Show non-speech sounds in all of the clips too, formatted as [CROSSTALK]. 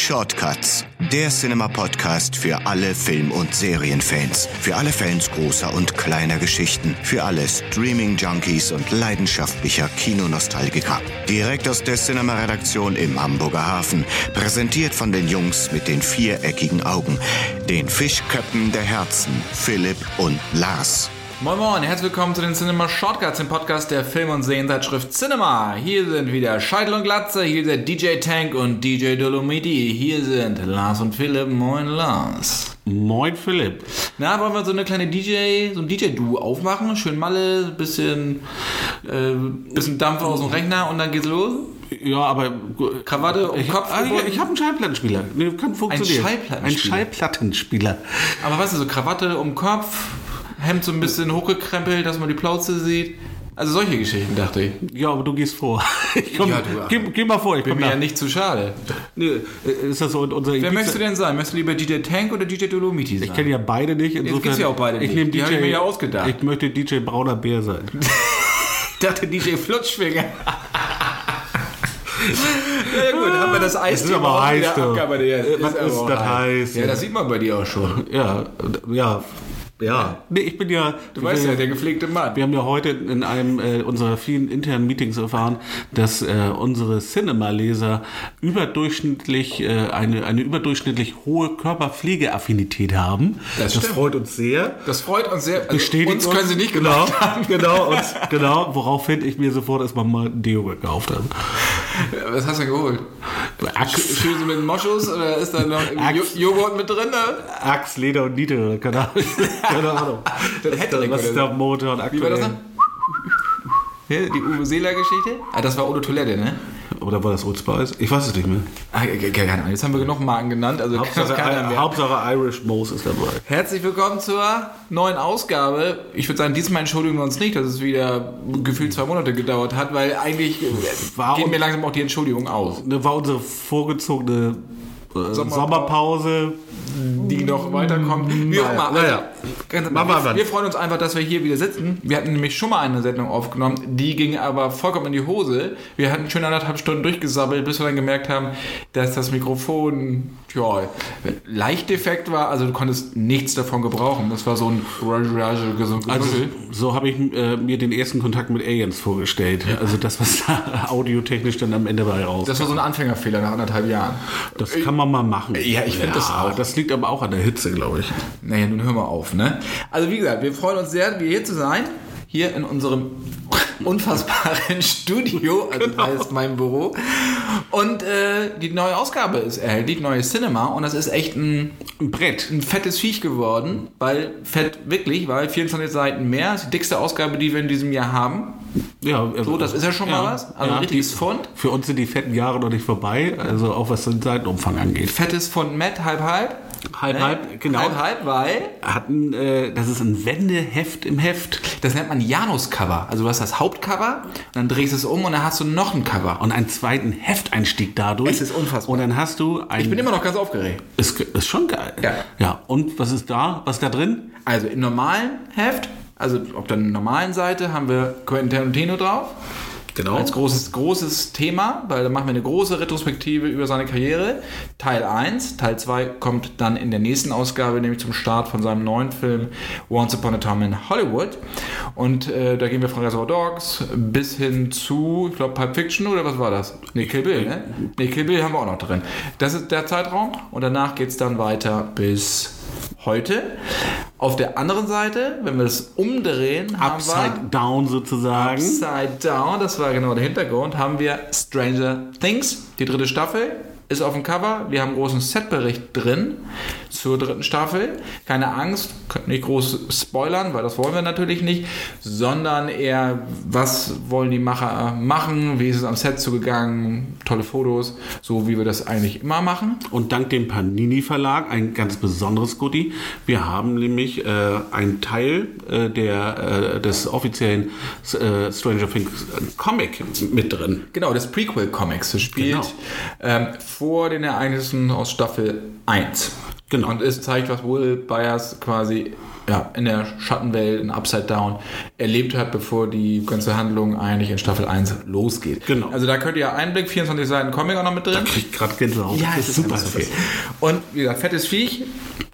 Shortcuts, der Cinema-Podcast für alle Film- und Serienfans. Für alle Fans großer und kleiner Geschichten. Für alle Streaming-Junkies und leidenschaftlicher Kinonostalgiker. Direkt aus der Cinema-Redaktion im Hamburger Hafen. Präsentiert von den Jungs mit den viereckigen Augen. Den Fischköppen der Herzen, Philipp und Lars. Moin Moin, herzlich willkommen zu den Cinema Shortcuts, dem Podcast der Film- und Serienzeitschrift Cinema. Hier sind wieder Scheitel und Glatze, hier sind DJ Tank und DJ Dolomiti. Hier sind Lars und Philipp. Moin Lars. Moin Philipp. Na, wollen wir so eine kleine DJ, so ein DJ-Duo aufmachen? Schön Malle, bisschen, äh, bisschen Dampf aus dem Rechner und dann geht's los? Ja, aber Krawatte um ich, Kopf ah, gebunden? ich habe einen Schallplattenspieler. Nee, kann funktionieren. Schallplattenspieler? Ein Schallplattenspieler. Aber weißt du, so Krawatte um Kopf, Hemd so ein bisschen hochgekrempelt, dass man die Plauze sieht. Also solche Geschichten, dachte ich. Ja, aber du gehst vor. [LAUGHS] Ich komm, Ja, du- geh, geh mal vor, ich Bin mir nach. ja nicht zu schade. Nee, ist das so unser Wer möchtest du denn sein? Möchtest du lieber DJ Tank oder DJ Dolomiti sein? Ich kenne ja beide nicht. Insofern, gibt's ja auch beide ich nicht. nehme Die DJ, ich mir ja ausgedacht. Ich möchte DJ Brauner Bär sein. [LAUGHS] [LAUGHS] Ich dachte DJ Flutschfinger. ja gut, haben wir das Eis ist aber heiß, du. Ja, Was ist aber das heiß. ja. das sieht man bei dir auch schon. ja, ja, ja. Nee, ich bin ja. Du weißt ja, der gepflegte Mann. Wir haben ja heute in einem äh, unserer vielen internen Meetings erfahren, dass äh, unsere Cinema-Leser überdurchschnittlich äh, eine, eine überdurchschnittlich hohe Körperpflegeaffinität haben. Das stimmt. freut uns sehr. Das freut uns sehr. Also Bestätigt uns können sie nicht genau, genau, [LAUGHS] uns, genau, woraufhin ich mir sofort erstmal mal ein Deo gekauft habe. Was hast du denn geholt? Axt, Schön so mit Moschus oder ist da noch. Joghurt mit drin? Ne? Axt, Leder und Niete, oder keine Ahnung. [LAUGHS] Keine Ahnung. Das Was oder ist der Motor und Wie war das aktuell? Ja, die Uwe Seeler-Geschichte? Ah, das war ohne Toilette, ne? Oder war das Old Spice? Ich weiß es nicht mehr. Ah, keine Ahnung. Jetzt haben wir genug Marken genannt, also das Hauptsache, mehr. Hauptsache Irish Moose ist dabei. Herzlich willkommen zur neuen Ausgabe. Ich würde sagen, diesmal entschuldigen wir uns nicht, dass es wieder gefühlt zwei Monate gedauert hat, weil eigentlich äh, War geht mir langsam auch die Entschuldigung aus. Ne, war unsere vorgezogene äh, Sommerpause. Sommerpause. Die noch weiterkommt. Wie auch immer. naja. Machen wir wir, freuen uns einfach, dass wir hier wieder sitzen. Wir hatten nämlich schon mal eine Sendung aufgenommen, die ging aber vollkommen in die Hose. Wir hatten schon anderthalb Stunden durchgesabbelt, bis wir dann gemerkt haben, dass das Mikrofon ja, leicht defekt war. Also du konntest nichts davon gebrauchen. Das war so ein so ein Also so habe ich äh, mir den ersten Kontakt mit Aliens vorgestellt. Also das, was da [LAUGHS] audiotechnisch dann am Ende bei raus. Das war so ein Anfängerfehler nach anderthalb Jahren. Das kann man mal machen. Ja, ich finde das auch. Das liegt aber auch an der Hitze, glaube ich. Naja, nun hör mal auf, ne? Also wie gesagt, wir freuen uns sehr, wieder hier zu sein. Hier in unserem unfassbaren [LAUGHS] Studio, also das heißt mein Büro. Und äh, die neue Ausgabe ist erhältlich, neue Cinema. Und das ist echt ein, Ein Brett. ein fettes Viech geworden. Weil, fett wirklich, weil 24 Seiten mehr. Das ist die dickste Ausgabe, die wir in diesem Jahr haben. Ja, So, das ist ja schon mal was. Also ein richtiges Fund. Für uns sind die fetten Jahre noch nicht vorbei, also auch was den Seitenumfang angeht. Fettes Fund Matt, halb, halb. Halb, Ne? halb, genau. Halb, halb, weil Hatten, äh, das ist ein Wendeheft im Heft. Das nennt man Janus-Cover. Also du hast das Hauptcover, dann drehst du es um und dann hast du noch ein Cover. Und einen zweiten Hefteinstieg dadurch. Es ist unfassbar. Und dann hast du ein. Ich bin immer noch ganz aufgeregt. ist, ist schon geil. Ja. Ja. Und was ist da? Was ist da drin? Also im normalen Heft, also auf der normalen Seite haben wir Quentin Tarantino drauf. Genau. Als großes, großes Thema, weil da machen wir eine große Retrospektive über seine Karriere. Teil 1, Teil 2 kommt dann in der nächsten Ausgabe, nämlich zum Start von seinem neuen Film Once Upon a Time in Hollywood. Und äh, da gehen wir von Reservoir Dogs bis hin zu, ich glaube, Pulp Fiction oder was war das? Nee, Kill Bill, ne? Nee, Kill Bill haben wir auch noch drin. Das ist der Zeitraum und danach geht es dann weiter bis heute. Auf der anderen Seite, wenn wir das umdrehen, haben wir Upside down sozusagen. Upside Down, das war genau der Hintergrund, haben wir Stranger Things, die dritte Staffel. Ist auf dem Cover. Wir haben einen großen Setbericht drin zur dritten Staffel. Keine Angst, könnt nicht groß spoilern, weil das wollen wir natürlich nicht, sondern eher, was wollen die Macher machen, wie ist es am Set zugegangen, tolle Fotos, so wie wir das eigentlich immer machen. Und dank dem Panini Verlag ein ganz besonderes Goodie. Wir haben nämlich äh, einen Teil äh, der, äh, des offiziellen äh, Stranger Things Comic mit drin. Genau, des Prequel-Comics. Das spielt Genau. ähm, vor den Ereignissen aus Staffel 1. Genau. Und es zeigt, was Will Byers quasi ja, in der Schattenwelt, in Upside Down, erlebt hat, bevor die ganze Handlung eigentlich in Staffel 1 losgeht. Genau. Also da könnt ihr Einblick, 24 Seiten Comic auch noch mit drin. Kriegt gerade Gänsehaut. Ja, das ist super viel. Und wie gesagt, fettes Viech.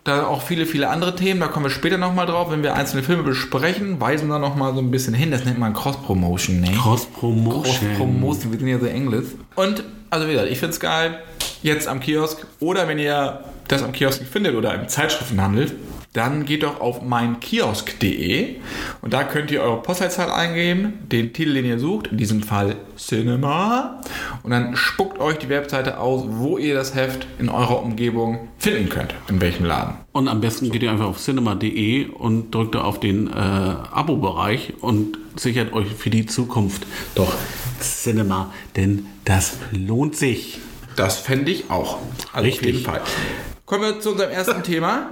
Da auch viele, viele andere Themen. Da kommen wir später nochmal drauf, wenn wir einzelne Filme besprechen. Weisen da nochmal so ein bisschen hin. Das nennt man Cross-Promotion, ne? Cross-Promotion. Cross-Promotion. Wir sind ja so Englisch. Und, also wie gesagt, ich finde es geil. Jetzt am Kiosk. Oder wenn ihr das am Kiosk findet oder im Zeitschriftenhandel, dann geht doch auf meinkiosk.de und da könnt ihr eure Postleitzahl eingeben, den Titel, den ihr sucht, in diesem Fall Cinema, und dann spuckt euch die Webseite aus, wo ihr das Heft in eurer Umgebung finden könnt, in welchem Laden. Und am besten geht ihr einfach auf cinema.de und drückt da auf den äh, Abo-Bereich und sichert euch für die Zukunft doch Cinema, denn das lohnt sich. Das fände ich auch. Also Richtig. Auf jeden Fall. Kommen wir zu unserem ersten [LAUGHS] Thema.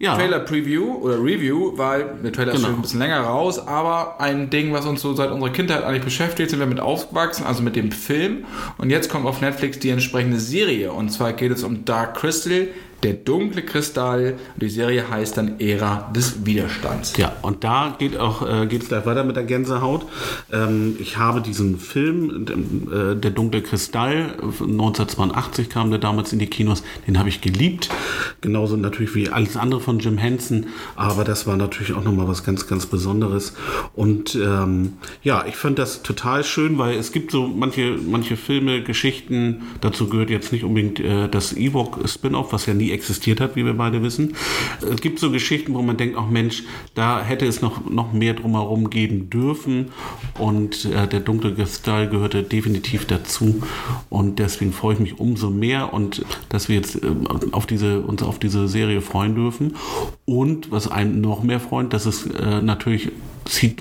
Ja, Trailer Preview oder Review, weil der Trailer ist Genau. schon ein bisschen länger raus, aber ein Ding, was uns so seit unserer Kindheit eigentlich beschäftigt, sind wir mit aufgewachsen, also mit dem Film. Und jetzt kommt auf Netflix die entsprechende Serie. Und zwar geht es um Dark Crystal, der dunkle Kristall. Die Serie heißt dann Ära des Widerstands. Ja, und da geht auch äh, geht es gleich weiter mit der Gänsehaut. Ähm, ich habe diesen Film, äh, der dunkle Kristall, äh, 1982 kam der damals in die Kinos. Den habe ich geliebt, genauso natürlich wie alles andere von Jim Henson. Aber das war natürlich auch noch mal was ganz ganz Besonderes. Und ähm, ja, ich fand das total schön, weil es gibt so manche manche Filme, Geschichten. Dazu gehört jetzt nicht unbedingt äh, das Ewok Spin-off, was ja nie existiert hat, wie wir beide wissen. Es gibt so Geschichten, wo man denkt, ach Mensch, da hätte es noch, noch mehr drumherum geben dürfen. Und äh, der dunkle Kristall gehörte definitiv dazu. Und deswegen freue ich mich umso mehr und dass wir jetzt äh, auf diese, uns auf diese Serie freuen dürfen. Und was einen noch mehr freut, dass es äh, natürlich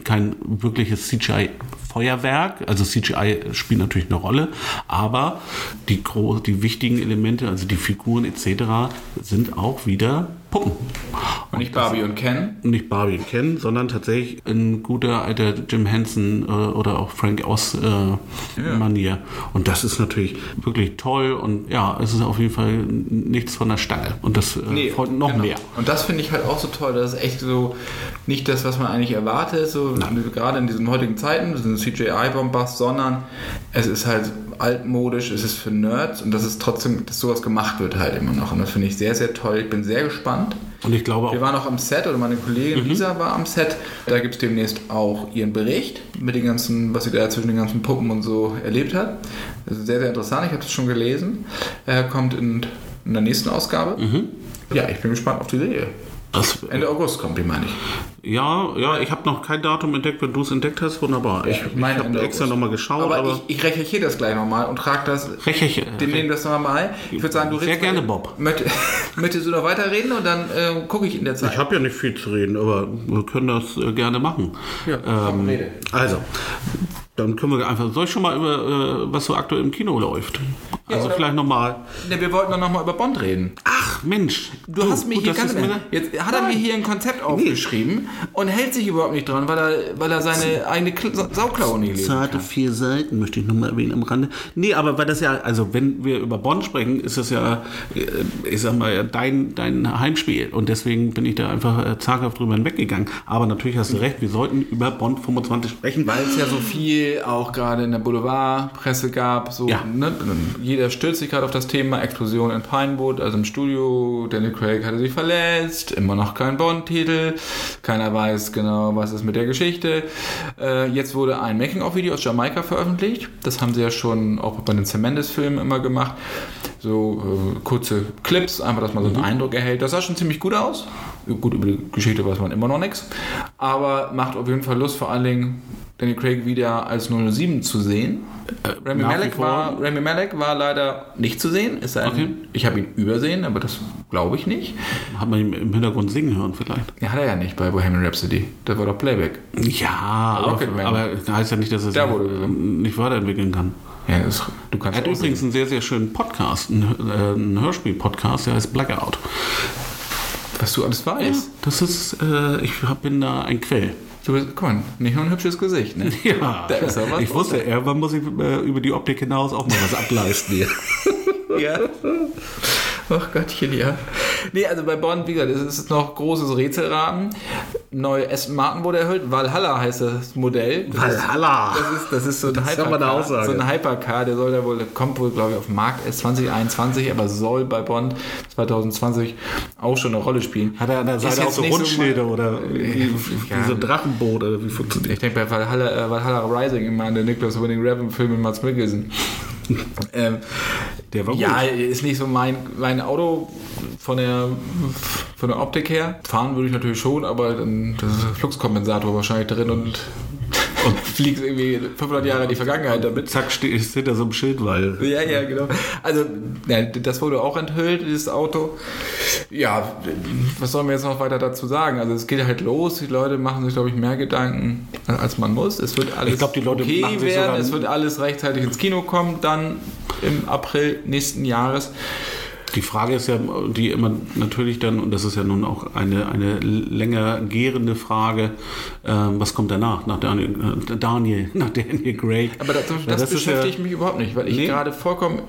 kein wirkliches CGI Feuerwerk, also CGI spielt natürlich eine Rolle, aber die, die wichtigen Elemente, also die Figuren etc., sind auch wieder Puppen. Und nicht Barbie und Ken. Nicht Barbie und Ken, sondern tatsächlich ein guter alter Jim Henson äh, oder auch Frank Oz äh, Manier. Und das ist natürlich wirklich toll und ja, es ist auf jeden Fall nichts von der Stange. Und das äh, freut noch genau. mehr. Und das finde ich halt auch so toll. Das ist echt so nicht das, was man eigentlich erwartet, so gerade in diesen heutigen Zeiten, diesen CGI-Bombast, sondern es ist halt altmodisch, es ist für Nerds und das ist trotzdem, dass sowas gemacht wird halt immer noch. Und das finde ich sehr, sehr toll. Ich bin sehr gespannt. Und ich glaube Wir auch, waren auch am Set oder meine Kollegin Mhm. Lisa war am Set. Da gibt es demnächst auch ihren Bericht mit den ganzen, was sie da zwischen den ganzen Puppen und so erlebt hat. Das ist sehr, sehr interessant. Ich habe das schon gelesen. Er kommt in, in der nächsten Ausgabe. Mhm. Ja, ich bin gespannt auf die Serie. Das, Ende August kommt die, meine ich. ja, ja, ich habe noch kein Datum entdeckt, wenn du es entdeckt hast, wunderbar. ich meine ich habe extra nochmal geschaut, Aber, aber, ich, ich recherchiere das gleich nochmal und trage das. Recherche- Den nehmen das nochmal. Ich würde sagen, du Sehr redest gerne, mal- Bob. Möcht, [LAUGHS] möchtest du noch weiterreden und dann äh, gucke ich in der Zeit. Ich habe ja nicht viel zu reden, aber wir können das äh, gerne machen. Ja, komm, rede. Also, dann können wir einfach. Soll ich schon mal über, äh, was so aktuell im Kino läuft? Also oder- vielleicht nochmal. Ne, wir wollten doch nochmal über Bond reden. Ach Mensch, Du hast mir gut, hier ganz mir- jetzt hat er mir hier ein Konzept aufgeschrieben und hält sich überhaupt nicht dran, weil er, weil er seine eigene Kl Sa- Sauklaue nicht lesen Zarte vier Seiten, möchte ich nochmal erwähnen am Rande. Nee, aber weil das ja, also wenn wir über Bonn sprechen, ist das ja, äh, ich sag mal, dein, dein Heimspiel. Und deswegen bin ich da einfach äh, zaghaft drüber hinweggegangen. Aber natürlich hast du recht, wir sollten über Bond 25 sprechen. Weil es ja so viel auch gerade in der Boulevardpresse gab, so Ja. ne? Jeder stürzt sich gerade auf das Thema Explosion in Pinewood, also im Studio, Daniel Craig hatte sich verletzt, immer noch kein Bond-Titel, keiner weiß genau, was ist mit der Geschichte. Äh, jetzt wurde ein Making-of-Video aus Jamaika veröffentlicht, das haben sie ja schon auch bei den Cemendes-Filmen immer gemacht, so äh, kurze Clips, einfach, dass man so einen Eindruck erhält. Das sah schon ziemlich gut aus. Gut, über die Geschichte weiß man immer noch nichts, aber macht auf jeden Fall Lust, vor allen Dingen Danny Craig wieder als 007 zu sehen. Äh, Rami, Malek war, Rami Malek war leider nicht zu sehen. Ist ein, Okay. Ich habe ihn übersehen, aber das glaube ich nicht. Hat man ihn im Hintergrund singen hören vielleicht? Ja, hat er ja nicht bei Bohemian Rhapsody. Das war doch Playback. Ja, aber, Rocketman. aber das heißt ja nicht, dass er sich nicht weiterentwickeln kann. Ja, das, du kannst Er hat übrigens einen sehr, sehr schönen Podcast, einen, äh, einen Hörspiel-Podcast, der heißt Blackout. Was du alles weißt. Das ist, äh, ich hab- bin da ein Quell. Du bist, guck mal, nicht nur ein hübsches Gesicht, ne? [LAUGHS] Ja, Da ist er was. ich wusste, irgendwann muss ich äh, über die Optik hinaus auch mal was ableisten hier. [LAUGHS] Ja. Ach Gottchen, ja. Nee, also bei Bond, wie gesagt, es ist noch großes Rätselraten. Neue Aston Martin wurde erhöht. Valhalla heißt das Modell. Das Valhalla. Ist, das, ist, das ist so ein Das ist Hypercar. Aussage. So ein Hypercar, der soll da wohl, kommt wohl, glaube ich, auf Markt erst 2021, aber soll bei Bond 2020 auch schon eine Rolle spielen. Hat er an der Ist Seite auch so so Rundschilde mein- oder wie, wie, Ja. so ein Drachenboot oder wie funktioniert Ich denke bei Valhalla, äh, Valhalla Rising immer an den Nicholas Winning Revan Film mit Mats Mikkelsen. [LAUGHS] ähm, Der war ja, ist nicht so mein, mein Auto von der, von der Optik her. Fahren würde ich natürlich schon, aber dann das ist ein Fluxkompensator wahrscheinlich drin und, und fliegt irgendwie 500 Jahre in die Vergangenheit damit. Zack, steht hinter so einem Schild, weil. Ja, ja, genau. Also, ja, das wurde auch enthüllt, dieses Auto. Ja, was soll man jetzt noch weiter dazu sagen? Also, es geht halt los. Die Leute machen sich, glaube ich, mehr Gedanken, als man muss. Es wird alles Ich glaub, die Leute okay machen werden. Es wird alles rechtzeitig ins Kino kommen, dann im April nächsten Jahres. Die Frage ist ja, die immer natürlich dann, und das ist ja nun auch eine, eine länger gärende Frage, ähm, was kommt danach? Nach Daniel, äh, Daniel [LAUGHS] nach Daniel Craig. Aber das, das, ist beschäftigt ja, mich überhaupt nicht, weil ich Nee. gerade vollkommen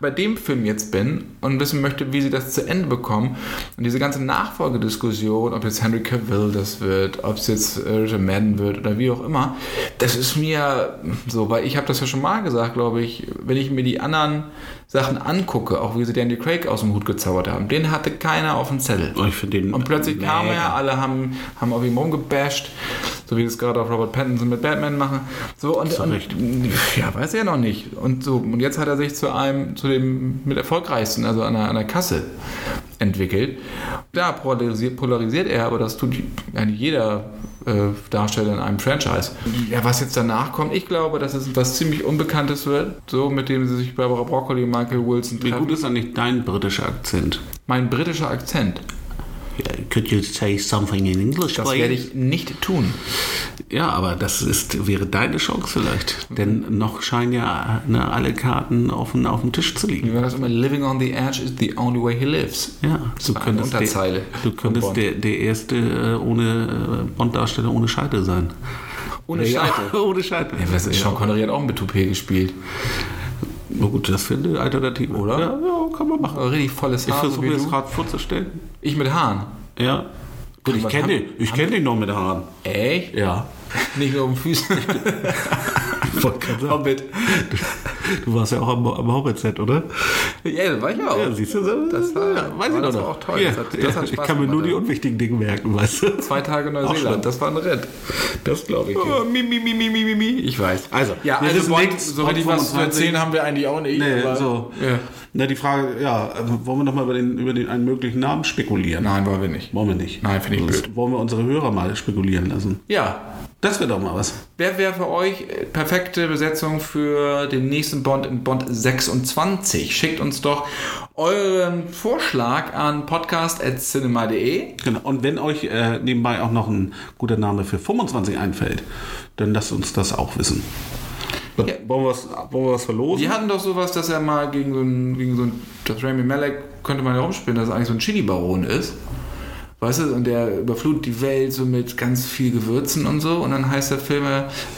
bei dem Film jetzt bin und wissen möchte, wie sie das zu Ende bekommen. Und diese ganze Nachfolgediskussion, ob jetzt Henry Cavill das wird, ob es jetzt äh, Richard Madden wird oder wie auch immer, das ist mir so, weil ich habe das ja schon mal gesagt, glaube ich, wenn ich mir die anderen Sachen angucke, auch wie sie Daniel Craig aus dem Hut gezaubert haben, den hatte keiner auf dem Zettel. Ich finde den. Und plötzlich kam er, alle haben, haben auf ihm rumgebasht, so wie es gerade auch Robert Pattinson mit Batman machen. So und, und ja, weiß er noch nicht. Und so und jetzt hat er sich zu einem, zu dem mit erfolgreichsten, also an der, an der Kasse entwickelt. Da polarisiert, polarisiert er, aber das tut eigentlich jeder äh, Darsteller in einem Franchise. Ja, was jetzt danach kommt, ich glaube, dass es was ziemlich Unbekanntes wird, so mit dem sie sich Barbara Broccoli und Michael Wilson Wie treffen. gut ist eigentlich dein britischer Akzent? Mein britischer Akzent, Could you say something in English, das werde ich nicht tun. Ja, aber das ist, wäre deine Chance vielleicht. Denn noch scheinen ja ne, alle Karten offen auf dem Tisch zu Wie liegen. war das immer? Living on the edge is the only way he lives. Ja, du war eine könntest, der, Unterzeile du von könntest der, der erste äh, ohne äh, Bond-Darsteller ohne Scheite sein. Ohne Ja, Scheite. [LAUGHS] ohne Scheite. Ja, was Sean Connery hat auch mit Toupet gespielt. Na gut, das finde ich Alternative. Oder? Ja, ja, kann man machen. Richtig volles Ich Haar, so versuche wie mir das du. gerade vorzustellen. Ich mit Haaren. Ja. Gut, ich kenne ich kenn den noch mit Haaren. Echt? Ja. Nicht nur um Füßen. [LAUGHS] Hobbit. Du warst ja auch am, am Hobbit-Set, oder? Ja, das war ich auch. Ja, siehst du so? Das war- ja, weiß ich das war noch. auch toll. Ja, Das hat- das hat ich kann mir nur die unwichtigen Dinge merken, weißt du? Zwei Tage Neuseeland. Das war ein Ritt. Das glaube ich. Oh, mi, mi, mi, mi, mi, mi. Ich weiß. Also, ja, also wissen Bond, nichts, so richtig was zu 25. erzählen haben wir eigentlich auch nicht. Nee, aber- so. Ja. Na, die Frage, ja, äh, wollen wir noch mal über den, über den einen möglichen Namen spekulieren? Nein, wollen wir nicht. Wollen wir nicht. Nein, finde ich Das blöd. Wollen wir unsere Hörer mal spekulieren lassen? Ja, Das wäre doch mal was. Wer wäre für euch äh, perfekte Besetzung für den nächsten Bond in Bond 26? Schickt uns doch euren Vorschlag an podcast.cinema.de. Genau. Und wenn euch äh, nebenbei auch noch ein guter Name für 25 einfällt, dann lasst uns das auch wissen. Ja. Wollen, wir was, wollen wir was verlosen? Die hatten doch sowas, dass er mal gegen so ein, gegen so ein, das Rami Malek könnte man ja rumspielen, dass er eigentlich so ein Chili-Baron ist. Weißt du, und der überflutet die Welt so mit ganz viel Gewürzen und so. Und dann heißt der Film,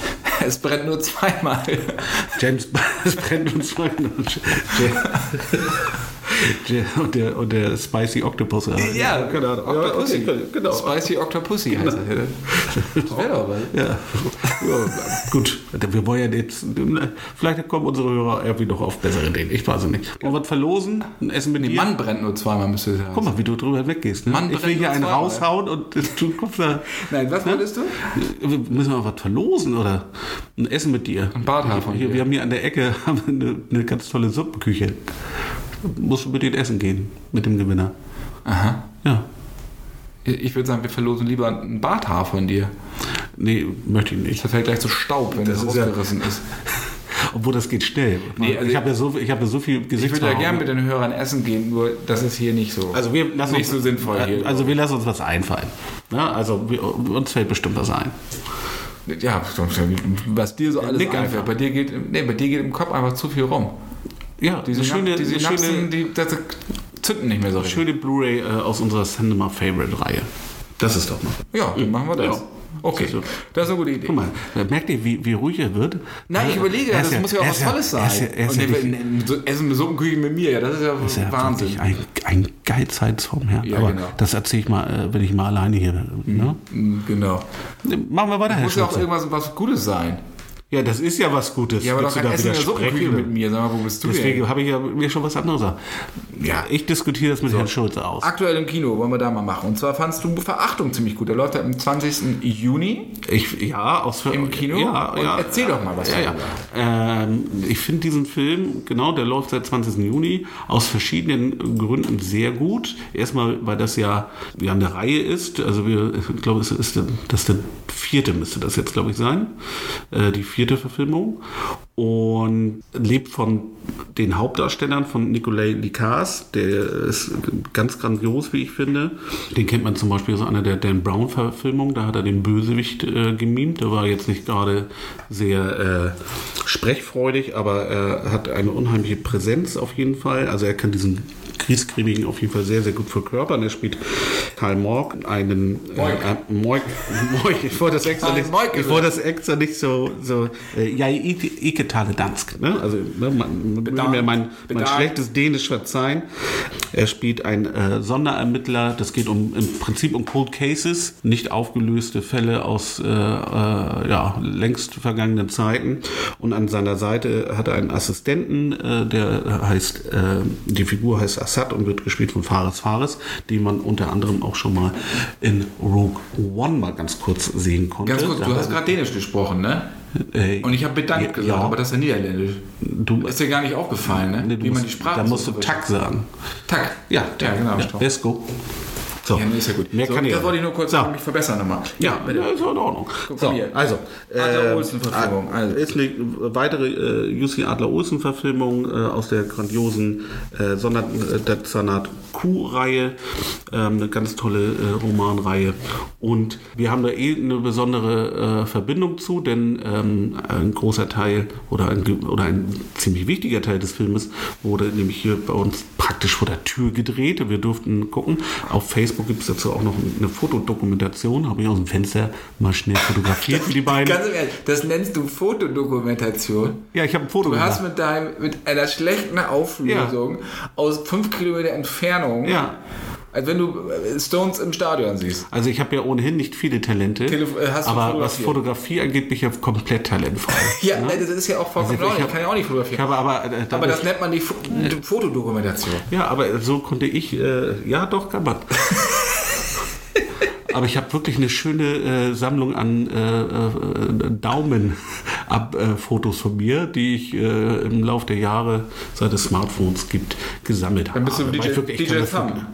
[LAUGHS] es brennt nur zweimal. James [LAUGHS] es brennt uns [LAUGHS] mal. und, der, und der Spicy Octopus. Ja, genau. Octopussy. Ja, okay, genau. Spicy Octopussy heißt er. Das wäre doch was. Ja. ja, gut. Wir wollen ja jetzt, vielleicht kommen unsere Hörer irgendwie noch auf bessere Ideen. Ich weiß es nicht. Wollen wir was verlosen? Ein Essen mit Nee, dir? Mann brennt nur zweimal, müsste sagen. Guck mal, wie du drüber weggehst. Ne? Mann ich will hier einen zweimal. raushauen und du kommst da. Nein, was wolltest du? Müssen wir was verlosen oder ein Essen mit dir? Ein von hier, dir. Wir haben hier an der Ecke haben wir eine, eine ganz tolle Suppenküche. Musst du mit denen essen gehen, mit dem Gewinner. Aha. Ja. Ich würde sagen, wir verlosen lieber ein Barthaar von dir. Nee, möchte ich nicht. Das verfällt gleich zu Staub, wenn das, Das rausgerissen ist. [LAUGHS] Obwohl das geht schnell. Nee, also ich habe ja, so, ich hab ja so viel Ich würde ja gerne mit den Hörern essen gehen, nur das ist hier nicht so. Also wir lassen nicht uns, so sinnvoll hier. Also wir lassen uns was einfallen. Ja, also wir, uns fällt bestimmt was ein. ja, was dir so alles Nick einfällt. einfach. Bei dir, geht, nee, bei dir geht im Kopf einfach zu viel rum. Ja, Diese, schöne, eine Synapsen, schöne, die das zünden nicht mehr so richtig. schöne Blu-ray äh, aus unserer Cinema Favorite Reihe. Das ist doch mal. Ja, dann machen wir das. Ja. Okay, das ist eine gute Idee. Guck mal, äh, merkt ihr, wie, wie ruhig er wird? Nein, ich Er- überlege, er das ist muss ja auch was ist Tolles sein. ja- er ist Und ja so- Essen eine Suppenküche mit mir, ja, das ist ja ist ja Wahnsinn. ein, ein vom Herrn. Ja, Aber genau. das erzähle ich mal, äh, wenn ich mal alleine hier bin. Ne? Mm, Genau. Machen wir weiter, Herr Muss ja auch irgendwas was Gutes sein. Ja, das ist ja was Gutes. Ja, aber doch Willst du kein da Essen in der? Suppenküche mit mir. Sag mal, wo bist du Deswegen habe ich ja mir schon was anderes gesagt. Ja, ich diskutiere das mit Herrn Schulze aus. Aktuell im Kino wollen wir da mal machen. Und zwar fandst du Verachtung ziemlich gut. Der läuft ja am 20. Juni. Ich, ja, aus Im Kino? Ja, ja. erzähl doch mal was Ja, ja. Ähm, ich finde diesen Film, genau, der läuft seit 20. Juni, aus verschiedenen Gründen sehr gut. Erstmal, weil das ja, ja eine Reihe ist. Also wir, ich glaube, es ist das ist der vierte müsste das jetzt, glaube ich, sein. Äh, die vierte Verfilmung. Und lebt von den Hauptdarstellern von Nikolai Likas, der ist ganz grandios, wie ich finde. Den kennt man zum Beispiel aus einer der Dan Brown-Verfilmungen, da hat er den Bösewicht äh, gemimt. Der war jetzt nicht gerade sehr äh, sprechfreudig, aber er hat eine unheimliche Präsenz auf jeden Fall. Also er kann diesen Kriegskriegen auf jeden Fall sehr, sehr gut verkörpern. Er spielt Karl Morg, einen Moik. Äh, Moik, [LAUGHS] Moik, ich wollte das extra nicht, Moik ich wollte das extra nicht so, so äh, ja, ich getale Dansk. Ne? Also ne, man Bedankt. mir mein, mein schlechtes Dänisch verzeihen. Er spielt einen äh, Sonderermittler. Das geht um im Prinzip um Cold Cases, nicht aufgelöste Fälle aus äh, äh, ja, längst vergangenen Zeiten. Und an seiner Seite hat er einen Assistenten, äh, der heißt, äh, die Figur heißt Assad und wird gespielt von Fares Fares, den man unter anderem auch schon mal in Rogue One mal ganz kurz sehen konnte. Ganz kurz, du hast er- gerade Dänisch gesprochen, ne? äh, Und ich habe bedankt Ja, gesagt, ja. aber das ist ja Niederländisch. du, Ist dir gar nicht aufgefallen, ne? Nee, du Wie man musst- die Sprache Da so musst du verwechselt. Tack sagen. Tack. Ja, Ja, genau. Ja, Stopp. So, Ja, ist ja gut. Mehr so, kann ich das wollte ich nur kurz So. mich verbessern nochmal. Ja, ja, ist in Ordnung. Guck So, also, Adler äh, Olsen-Verfilmung, also. ist eine weitere äh, UC Adler Olsen Verfilmung äh, aus der grandiosen äh, Sonderdezernat Q-Reihe, ähm, eine ganz tolle äh, Romanreihe. Und wir haben da eh eine besondere äh, Verbindung zu, denn ähm, ein großer Teil oder ein, oder ein ziemlich wichtiger Teil des Filmes wurde nämlich hier bei uns praktisch vor der Tür gedreht. Wir durften gucken. Auf Facebook gibt es dazu auch noch eine Fotodokumentation. Habe ich aus dem Fenster mal schnell fotografiert für die beiden. Ganz im Ernst, das nennst du Fotodokumentation. Ja, ich habe ein Foto Du hast gemacht. mit, deinem, mit einer schlechten Auflösung aus fünf Kilometer Entfernung, Ja. Als wenn du äh, Stones im Stadion siehst. Also ich habe ja ohnehin nicht viele Talente, Telef- äh, aber was? Fotografie angeht, bin ich ja komplett talentfrei. [LAUGHS] Ja, nein, das ist ja auch vollkommen Also ich hab- kann ja auch nicht Ich fotografieren. habe aber, äh, Aber das dadurch- nennt man die Fo Fotodokumentation. ja, aber so konnte ich, äh, ja doch, kann man. [LAUGHS] Aber ich habe wirklich eine schöne äh, Sammlung an äh, äh, Daumen-Fotos von mir, die ich äh, im Laufe der Jahre, seit es Smartphones gibt, gesammelt habe. bist du Weil DJ ich wirklich- ich DJ kann das Thumb.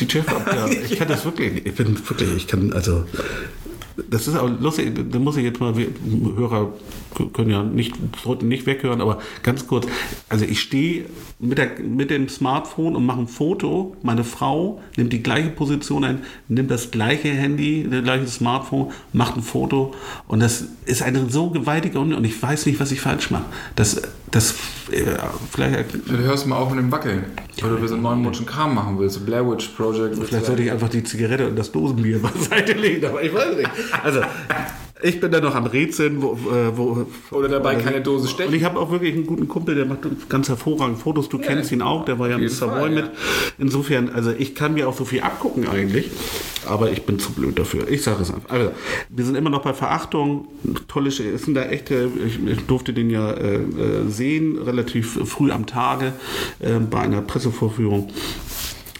DJ Thumb, ja. [LAUGHS] Ich kann das wirklich, ich bin wirklich, ich kann, also das ist auch lustig, da muss ich jetzt mal, wir Hörer können ja nicht, sollten nicht weghören, aber ganz kurz, also ich stehe mit, der, mit dem Smartphone und mache ein Foto, meine Frau nimmt die gleiche Position ein, nimmt das gleiche Handy, das gleiche Smartphone, macht ein Foto und das ist eine so gewaltige und und ich weiß nicht, was ich falsch mache. Das, das, äh, vielleicht, Du hörst mal auf mit dem Wackeln. Weil du so einen neuen Mutschen Kram machen willst. Blair Witch Project. Vielleicht sollte ich einfach die Zigarette und das Dosenbier [LAUGHS] beiseite legen, aber ich weiß nicht. Also, ich bin da noch am Rätseln, wo, äh, wo Oder dabei keine Dose Und stechen. ich habe auch wirklich einen guten Kumpel, der macht ganz hervorragend Fotos. Du kennst ihn auch, der war ja im Savoy mit. ja. Insofern, also ich kann mir auch so viel abgucken eigentlich, aber ich bin zu blöd dafür. Ich sage es einfach. Also, wir sind immer noch bei Verachtung. Tolle, es sind da echte, ich, ich durfte den ja äh, äh, sehen, relativ früh am Tage äh, bei einer Pressevorführung.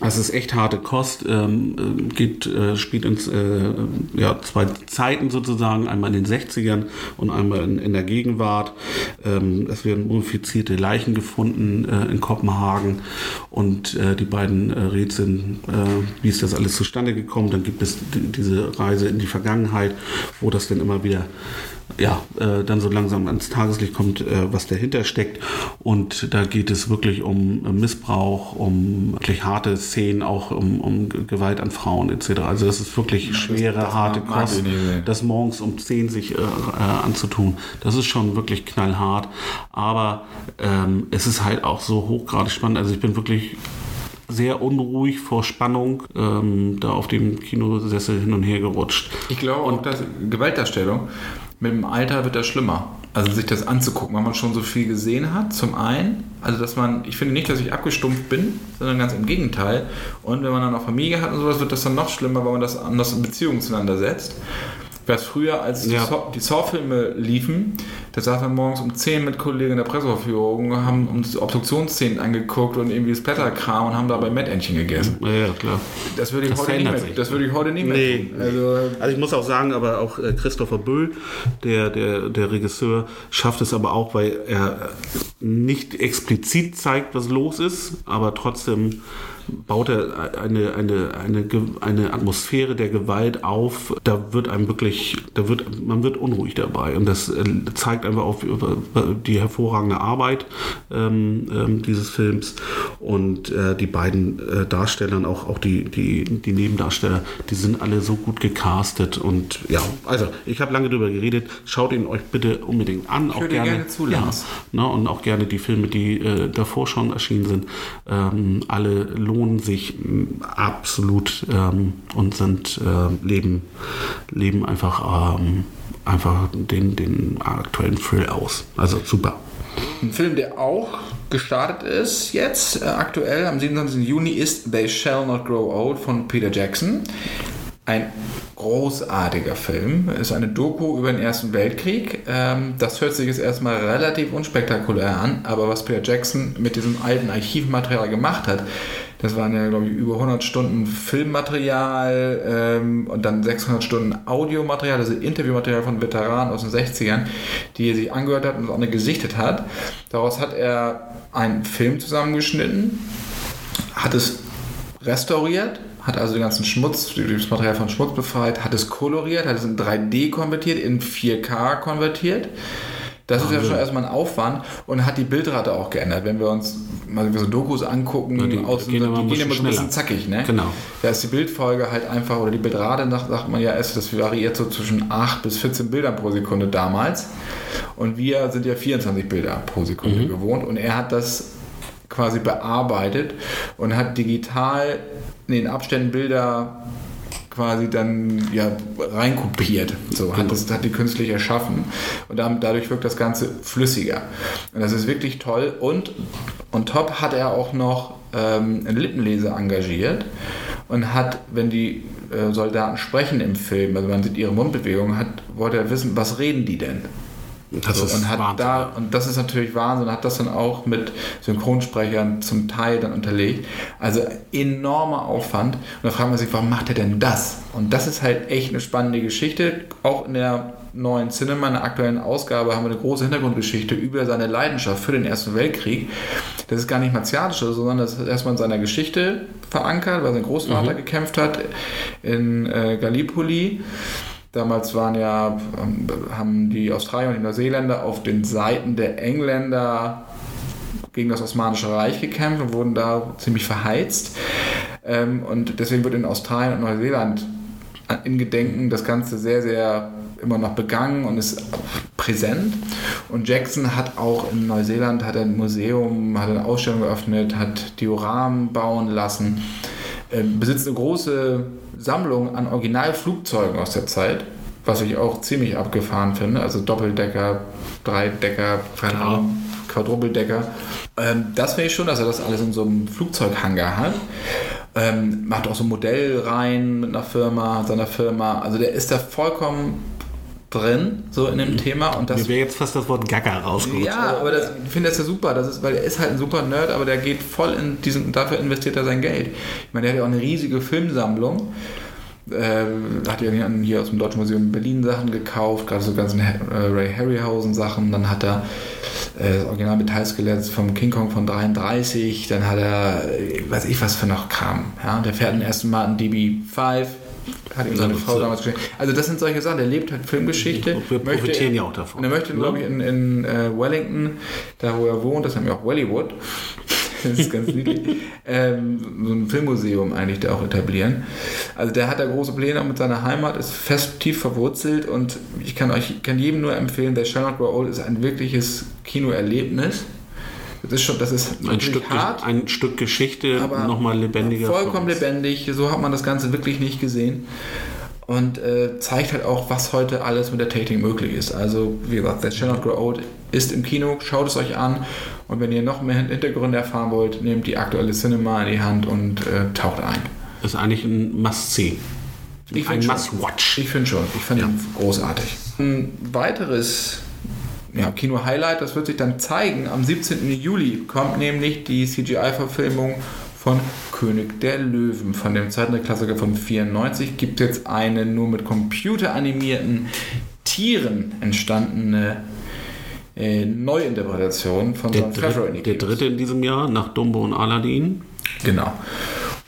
Das ist echt harte Kost. Ähm, äh, geht, äh, spielt ins äh, ja, zwei Zeiten sozusagen, einmal in den 60ern und einmal in, in der Gegenwart. Ähm, es werden mumifizierte Leichen gefunden äh, in Kopenhagen und äh, die beiden äh, rätseln, wie ist das alles zustande gekommen. Dann gibt es die, diese Reise in die Vergangenheit, wo das dann immer wieder ja, äh, dann so langsam ans Tageslicht kommt, äh, was dahinter steckt. Und da geht es wirklich um äh, Missbrauch, um wirklich harte Szenen, auch um, um Gewalt an Frauen etc. Also das ist wirklich schwere, das harte mag- mag Kost, das morgens um 10 sich äh, äh, anzutun. Das ist schon wirklich knallhart. Aber ähm, es ist halt auch so hochgradig spannend. Also ich bin wirklich sehr unruhig vor Spannung ähm, da auf dem Kinosessel hin und her gerutscht. Ich glaube auch, dass Gewaltdarstellung mit dem Alter wird das schlimmer. Also sich das anzugucken, weil man schon so viel gesehen hat, zum einen. Also dass man, ich finde nicht, dass ich abgestumpft bin, sondern ganz im Gegenteil. Und wenn man dann auch Familie hat und sowas, wird das dann noch schlimmer, weil man das anders in Beziehungen zueinander setzt. Was früher, als Ja. die Saw- die Saw-Filme liefen, da saß man morgens um 10 mit Kollegen in der Presseverführung, haben uns Obduktionsszenen angeguckt und irgendwie Splatterkram und haben dabei Mettentchen gegessen. Ja, ja, klar. Das würde ich, Das heute nicht, mehr, das würde ich heute nicht mehr Nee. tun. Also, Also ich muss auch sagen, aber auch äh, Christopher Böll, der, der, der Regisseur, schafft es aber auch, weil er nicht explizit zeigt, was los ist, aber trotzdem baut er eine, eine, eine, eine Atmosphäre der Gewalt auf. Da wird einem wirklich, da wird, man wird unruhig dabei. Und das äh, zeigt einfach auch über die hervorragende Arbeit ähm, ähm, dieses Films. Und äh, die beiden äh, Darstellern, auch, auch die, die, die Nebendarsteller, die sind alle so gut gecastet. Und ja, also ich habe lange drüber geredet. Schaut ihn euch bitte unbedingt an. auch höre dir gerne zu, ja, ne, und auch gerne die Filme, die äh, davor schon erschienen sind. Ähm, alle lohnen sich mh, absolut ähm, und sind äh, leben, leben einfach, ähm, einfach den, den aktuellen Thrill aus. Also super. Ein Film, der auch gestartet ist jetzt, äh, aktuell am 27. Juni, ist They Shall Not Grow Old von Peter Jackson. Ein großartiger Film. Ist eine Doku über den Ersten Weltkrieg. Ähm, das hört sich jetzt erstmal relativ unspektakulär an, aber was Peter Jackson mit diesem alten Archivmaterial gemacht hat, das waren ja, glaube ich, über 100 Stunden Filmmaterial ähm, und dann 600 Stunden Audiomaterial, also Interviewmaterial von Veteranen aus den 60ern, die er sich angehört hat und auch eine gesichtet hat. Daraus hat er einen Film zusammengeschnitten, hat es restauriert, hat also den ganzen Schmutz, das Material von Schmutz befreit, hat es koloriert, hat es in 3D konvertiert, in 4K konvertiert. Das ist ja schon erstmal ein Aufwand und hat die Bildrate auch geändert. Wenn wir uns mal so Dokus angucken, Ja, die außen, gehen die immer ein gehen immer so ein bisschen zackig, ne? Genau. Da ist die Bildfolge halt einfach, oder die Bildrate, sagt man ja, das variiert so zwischen 8 bis 14 Bildern pro Sekunde damals. Und wir sind ja 24 Bilder pro Sekunde gewohnt. Und er hat das quasi bearbeitet und hat digital in den Abständen Bilder quasi dann ja reinkopiert. So hat das hat die künstlich erschaffen und damit, dadurch wirkt das Ganze flüssiger. Und das ist wirklich toll. Und on top hat er auch noch ähm, einen Lippenleser engagiert und hat, wenn die äh, Soldaten sprechen im Film, also man sieht ihre Mundbewegungen, hat, wollte er wissen, was reden die denn? Das So, ist und hat Wahnsinn. da und das ist natürlich Wahnsinn, hat das dann auch mit Synchronsprechern zum Teil dann unterlegt. Also enormer Aufwand. Und da fragt man sich, warum macht er denn das? Und das ist halt echt eine spannende Geschichte. Auch in der neuen Cinema, in der aktuellen Ausgabe, haben wir eine große Hintergrundgeschichte über seine Leidenschaft für den Ersten Weltkrieg. Das ist gar nicht martialisch, sondern das ist erstmal in seiner Geschichte verankert, weil sein Großvater gekämpft hat in äh, Gallipoli. Damals waren ja, ähm, haben die Australier und die Neuseeländer auf den Seiten der Engländer gegen das Osmanische Reich gekämpft und wurden da ziemlich verheizt. Ähm, und deswegen wird in Australien und Neuseeland in Gedenken das Ganze sehr, sehr immer noch begangen und ist präsent. Und Jackson hat auch in Neuseeland hat ein Museum, hat eine Ausstellung geöffnet, hat Dioramen bauen lassen, ähm, besitzt eine große Sammlung an Originalflugzeugen aus der Zeit, was ich auch ziemlich abgefahren finde. Also Doppeldecker, Dreidecker, keine. Ahnung, Quadrupeldecker. Ähm, das finde ich schon, dass er das alles in so einem Flugzeughangar hat. Ähm, macht auch so Modellreihen mit einer Firma, seiner Firma. Also der ist da vollkommen drin, so in dem Thema. Und das Mir wäre jetzt fast das Wort Gaga rausgerutscht. ja, aber das, ich finde das ja super, das ist, weil er ist halt ein super Nerd, aber der geht voll in diesen, dafür investiert er sein Geld. Ich meine, der hat ja auch eine riesige Filmsammlung. Ähm, hat ja hier aus dem Deutschen Museum in Berlin Sachen gekauft, gerade so ganzen äh, Ray Harryhausen Sachen. Dann hat er äh, das Original Metallskelett vom King Kong von 33. Dann hat er, äh, weiß ich was für noch Kram. Ja, der fährt den ersten Mal einen DB5. Hat ihm seine Frau damals geschenkt. Also das sind solche Sachen. Der lebt halt Filmgeschichte. Und wir profitieren ja auch davon. Und er möchte, glaube ich, in, in äh, Wellington, da wo er wohnt, das haben wir auch Wellywood, [LAUGHS] das ist ganz niedlich, [LAUGHS] ähm, so ein Filmmuseum eigentlich da auch etablieren. Also der hat da große Pläne auch mit seiner Heimat, ist fest tief verwurzelt und ich kann euch, kann jedem nur empfehlen, der Shall Not Grow Old ist ein wirkliches Kinoerlebnis. Das ist schon, das ist Ein Stück, hart, ein Stück Geschichte aber nochmal lebendiger. Vollkommen lebendig. So hat man das Ganze wirklich nicht gesehen. Und äh, zeigt halt auch, was heute alles mit der Technik möglich ist. Also, wie gesagt, The Shall Not Grow Old ist im Kino, schaut es euch an. Und wenn ihr noch mehr Hintergründe erfahren wollt, nehmt die aktuelle Cinema in die Hand und äh, taucht ein. Ist eigentlich ein Must-See. Ich Ein. Must-Watch. Ich finde schon. Ich finde ihn großartig. Ein weiteres ja, Kino-Highlight, das wird sich dann zeigen. Am 17. Juli kommt nämlich die CGI-Verfilmung von König der Löwen. Von dem Zeichentrickklassiker von 94 gibt es jetzt eine nur mit computeranimierten Tieren entstandene äh, Neuinterpretation von Der, dritte, der dritte in diesem Jahr, nach Dumbo und Aladdin. Genau.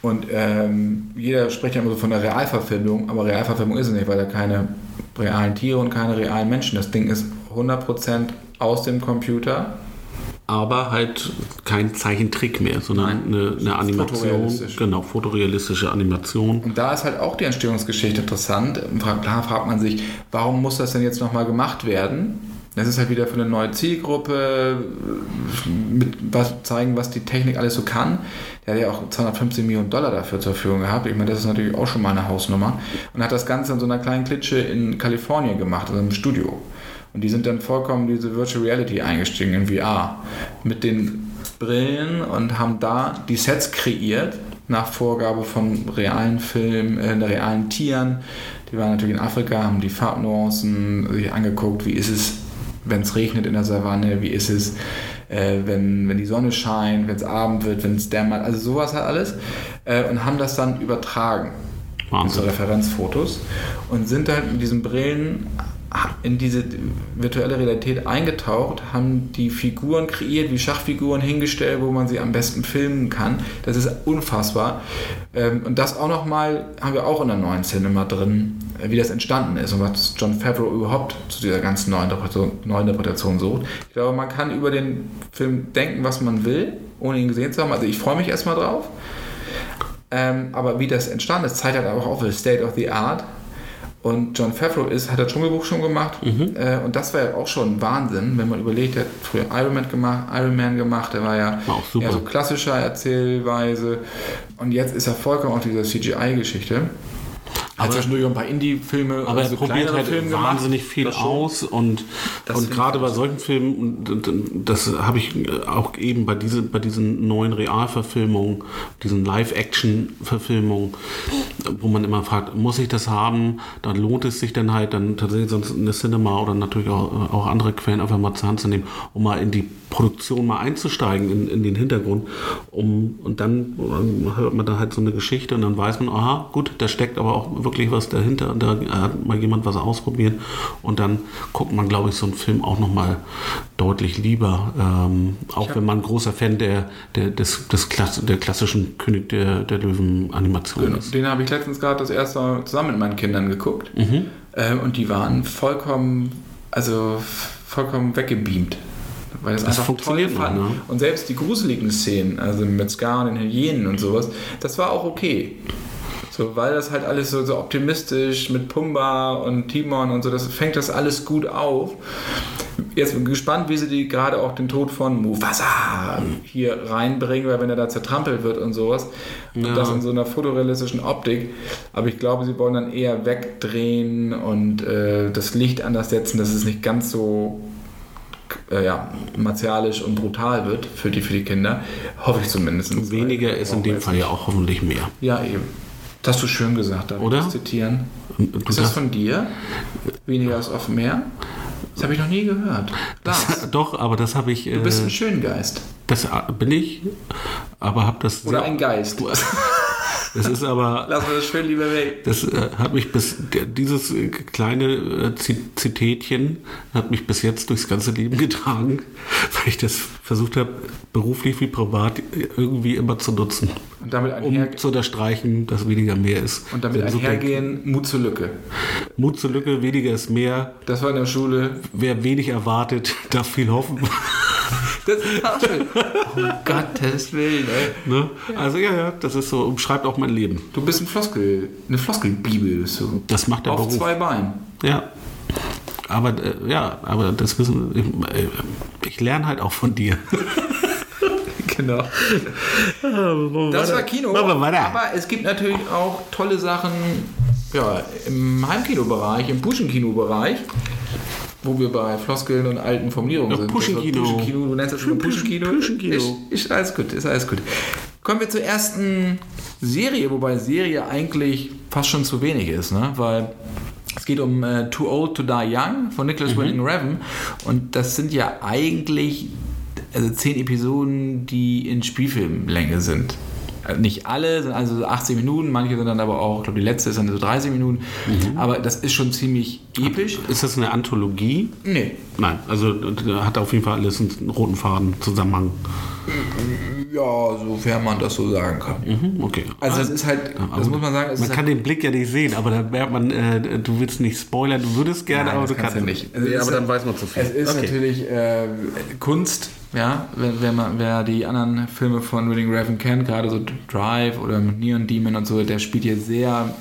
Und ähm, jeder spricht ja immer so von der Realverfilmung, aber Realverfilmung ist es nicht, weil da keine realen Tiere und keine realen Menschen. Das Ding ist 100% aus dem Computer. Aber halt kein Zeichentrick mehr, sondern eine, eine Animation. Fotorealistisch. Genau, fotorealistische Animation. Und da ist halt auch die Entstehungsgeschichte interessant. Klar fragt man sich, warum muss das denn jetzt nochmal gemacht werden? Das ist halt wieder für eine neue Zielgruppe, mit was zeigen, was die Technik alles so kann. Der hat ja auch 250 Millionen Dollar dafür zur Verfügung gehabt. Ich meine, das ist natürlich auch schon mal eine Hausnummer. Und hat das Ganze in so einer kleinen Klitsche in Kalifornien gemacht, also im Studio. Und die sind dann vollkommen in diese Virtual Reality eingestiegen in VR. Mit den Brillen und haben da die Sets kreiert nach Vorgabe von realen Filmen, äh, realen Tieren. Die waren natürlich in Afrika, haben die Farbnuancen sich angeguckt, wie ist es, wenn es regnet in der Savanne, wie ist es, äh, wenn, wenn die Sonne scheint, wenn es Abend wird, wenn es dämmert, also sowas halt alles. Äh, und haben das dann übertragen Wahnsinn. so Referenzfotos und sind halt mit diesen Brillen in diese virtuelle Realität eingetaucht, haben die Figuren kreiert, wie Schachfiguren hingestellt, wo man sie am besten filmen kann. Das ist unfassbar. Ähm, Und das auch nochmal haben wir auch in der neuen Cinema drin, äh, wie das entstanden ist und was John Favreau überhaupt zu dieser ganzen Neuinterpretation, Neuinterpretation sucht. Ich glaube, man kann über den Film denken, was man will, ohne ihn gesehen zu haben. Also ich freue mich erstmal drauf. Ähm, aber wie das entstanden ist, zeigt halt auch auf State of the Art. Und John Favreau ist, hat das Dschungelbuch schon gemacht. Äh, und das war ja auch schon Wahnsinn, wenn man überlegt, er hat früher Iron Man gemacht, Iron Man gemacht, der war ja eher so klassischer Erzählweise. Und jetzt ist er vollkommen auf dieser CGI-Geschichte. Hat Aber- zwischendurch auch ein paar Indie-Filme, Aber er also probiert kleinere halt Filme gemacht. wahnsinnig viel Das schon. aus und, Das und gerade bei solchen Filmen, das habe ich auch eben bei, diese, bei diesen neuen Realverfilmungen, diesen Live-Action-Verfilmungen, wo man immer fragt, muss ich das haben? Dann lohnt es sich dann halt, dann tatsächlich sonst eine Cinema oder natürlich auch, auch andere Quellen einfach mal zur Hand zu nehmen, um mal in die Produktion mal einzusteigen, in, in den Hintergrund. Um, und dann hört man da halt so eine Geschichte und dann weiß man, aha, gut, da steckt aber auch wirklich was dahinter da hat mal jemand was ausprobiert und dann guckt man, glaube ich, so einen Film auch nochmal deutlich lieber, ähm, auch wenn man ein großer Fan der, der, des, des Klass der klassischen König der, der Löwen-Animation Genau. ist. Den habe ich letztens gerade das erste Mal zusammen mit meinen Kindern geguckt. Mhm. Ähm, und die waren vollkommen, also vollkommen weggebeamt. Weil das, Das einfach toll funktioniert noch, ne? Und selbst die gruseligen Szenen, also mit Scar und den Hyänen und sowas, das war auch okay. So, weil das halt alles so, so optimistisch mit Pumba und Timon und so, das fängt das alles gut auf. Jetzt bin ich gespannt, wie sie die gerade auch den Tod von Mufasa hier reinbringen, weil wenn er da zertrampelt wird und sowas. Und Ja. das in so einer fotorealistischen Optik. Aber ich glaube, sie wollen dann eher wegdrehen und äh, das Licht anders setzen, dass es nicht ganz so äh, ja, martialisch und brutal wird für die, für die Kinder. Hoffe ich zumindest. Weniger ist in dem Fall ja auch hoffentlich mehr. Ja, eben. Das hast du schön gesagt, darf Oder? ich das zitieren? Und Ist das von dir? Weniger ist oft mehr? Das habe ich noch nie gehört. Lars, Doch, aber das habe ich. du bist äh, ein Schöngeist. das bin ich, aber habe das. Oder ein Geist. [LAUGHS] Das ist aber. [LAUGHS] Lassen wir das schön lieber weg. Das äh, hat mich bis dieses äh, kleine äh, Zi- Zitätchen hat mich bis jetzt durchs ganze Leben getragen, [LAUGHS] weil ich das versucht habe, beruflich wie privat irgendwie immer zu nutzen, Und damit, einher, um zu unterstreichen, dass weniger mehr ist. und damit So denke- einhergehen, Mut zur Lücke. Mut zur Lücke, weniger ist mehr. Das war in der Schule. Wer wenig erwartet, [LAUGHS] darf viel hoffen. Das ist auch schön. Um [LAUGHS] Gottes Willen, ey. ne? Also ja, ja, das ist so, umschreibt auch mein Leben. Du bist ein Floskel, eine Floskelbibel bist du. Das macht der Auf Beruf. zwei Beinen. Ja. Aber äh, ja, aber das wissen ich, ich lerne halt auch von dir. [LAUGHS] genau. Das war Kino. Aber es gibt natürlich auch tolle Sachen ja, im Heimkinobereich, im Puschenkino-Bereich. Wo wir bei Floskeln und alten Formulierungen sind. Puschenkino. War Puschenkino, du nennst das schon Puschenkino. Puschenkino. Ist, ist alles gut, ist alles gut. Kommen wir zur ersten Serie, wobei Serie eigentlich fast schon zu wenig ist, ne? Weil es geht um äh, Too Old to Die Young von Nicholas Winding Refn und das sind ja eigentlich also zehn Episoden, die in Spielfilmlänge sind. Also Nicht alle, sind also so 80 Minuten, manche sind dann aber auch, ich glaube, die letzte ist dann so 30 Minuten. Aber das ist schon ziemlich episch. Ist das eine Anthologie? Nee. Nein, also da hat auf jeden Fall alles einen roten Faden, Zusammenhang. Ja, sofern man das so sagen kann. Mhm, okay. Also das ist halt, das muss man sagen, Man kann halt, den Blick ja nicht sehen, aber da merkt man, äh, du willst nicht spoilern, du würdest gerne, Nein, aber du kannst du nicht. Ja, es aber ist- dann weiß man zu viel. Es ist Okay. natürlich äh, Kunst, ja, wenn, wenn man, wer die anderen Filme von Willing Raven kennt, gerade so Drive oder Neon Demon und so, der spielt hier sehr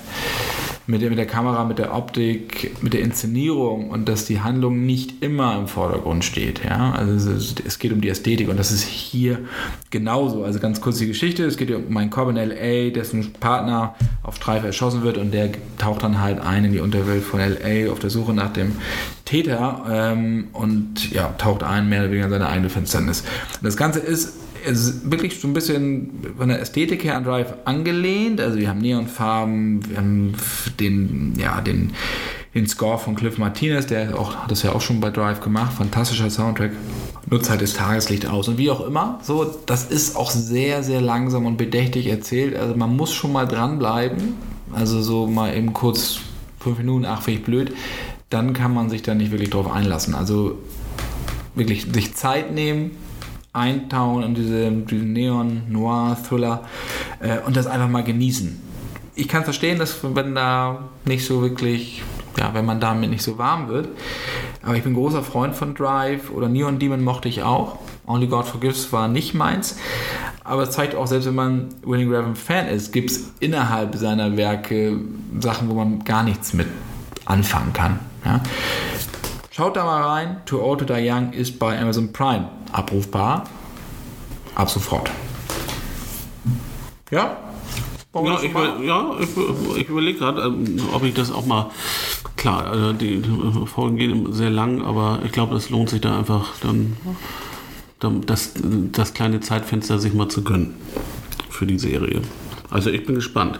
mit der, mit der Kamera, mit der Optik, mit der Inszenierung und dass die Handlung nicht immer im Vordergrund steht. Ja? Also es, es geht um die Ästhetik und das ist hier genauso. Also ganz kurz die Geschichte. Es geht um einen Cobb in L.A., dessen Partner auf Drive erschossen wird und der taucht dann halt ein in die Unterwelt von L.A. auf der Suche nach dem Täter ähm, und ja, taucht ein mehr oder weniger in seine eigene Finsternis. Und das Ganze ist wirklich so ein bisschen von der Ästhetik her an Drive angelehnt. Also wir haben Neonfarben, wir haben den, ja, den, den Score von Cliff Martinez, der auch, hat das ja auch schon bei Drive gemacht, fantastischer Soundtrack, nutzt halt das Tageslicht aus und wie auch immer. So, das ist auch sehr, sehr langsam und bedächtig erzählt. Also man muss schon mal dranbleiben. Also so mal eben kurz fünf Minuten, ach, finde ich blöd. Dann kann man sich da nicht wirklich drauf einlassen. Also wirklich sich Zeit nehmen, eintauchen in diese, diesen Neon-Noir-Thriller äh, und das einfach mal genießen. Ich kann verstehen, dass wenn da nicht so wirklich, ja, wenn man damit nicht so warm wird, aber ich bin großer Freund von Drive oder Neon Demon mochte ich auch. Only God Forgives war nicht meins. Aber es zeigt auch, selbst wenn man Winning Raven Fan ist, gibt es innerhalb seiner Werke Sachen, wo man gar nichts mit anfangen kann. Ja? Schaut da mal rein. Too Old to Die Young ist bei Amazon Prime abrufbar. Ab sofort. Ja? Ja, ich, ja, ich, ich überlege gerade, ähm, ob ich das auch mal. Klar, also die äh, Folgen gehen sehr lang, aber ich glaube, es lohnt sich da einfach dann, dann das, das kleine Zeitfenster sich mal zu gönnen für die Serie. Also ich bin gespannt.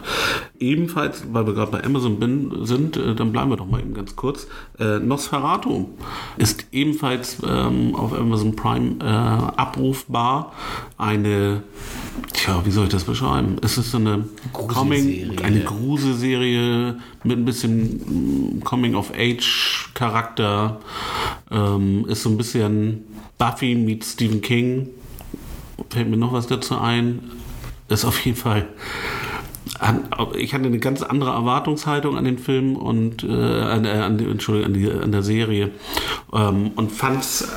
Ebenfalls, weil wir gerade bei Amazon bin, sind, äh, dann bleiben wir doch mal eben ganz kurz. Äh, Nosferatu ist ebenfalls ähm, auf Amazon Prime äh, abrufbar. Eine, tja, wie soll ich das beschreiben? Es ist so eine Coming, eine Gruselserie mit ein bisschen mm, Coming-of-Age-Charakter. Ähm, ist so ein bisschen Buffy meets Stephen King. Fällt mir noch was dazu ein? Ist auf jeden Fall. Ich hatte eine ganz andere Erwartungshaltung an den Film und äh, an, äh, an, Entschuldigung, an, die, an der Serie ähm, und fand's.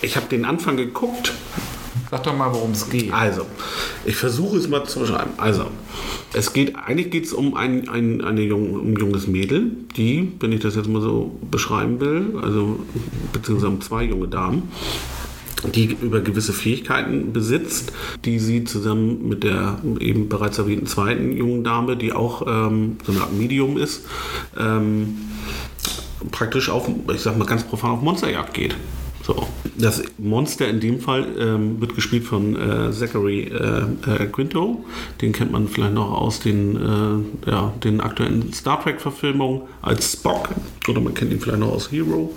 Ich habe den Anfang geguckt Sag doch mal, worum es geht. also, ich versuche es mal zu beschreiben. Also, es geht, eigentlich geht es um ein, ein, eine jung, um ein junges Mädel, die, wenn ich das jetzt mal so beschreiben will, also, beziehungsweise um zwei junge Damen, die über gewisse Fähigkeiten besitzt, die sie zusammen mit der eben bereits erwähnten zweiten jungen Dame, die auch ähm, so eine Art Medium ist, ähm, praktisch auf, ich sag mal ganz profan, auf Monsterjagd geht. So. Das Monster in dem Fall ähm, wird gespielt von äh, Zachary äh, äh, Quinto. Den kennt man vielleicht noch aus den, äh, ja, den aktuellen Star Trek-Verfilmungen als Spock. Oder man kennt ihn vielleicht noch aus Hero.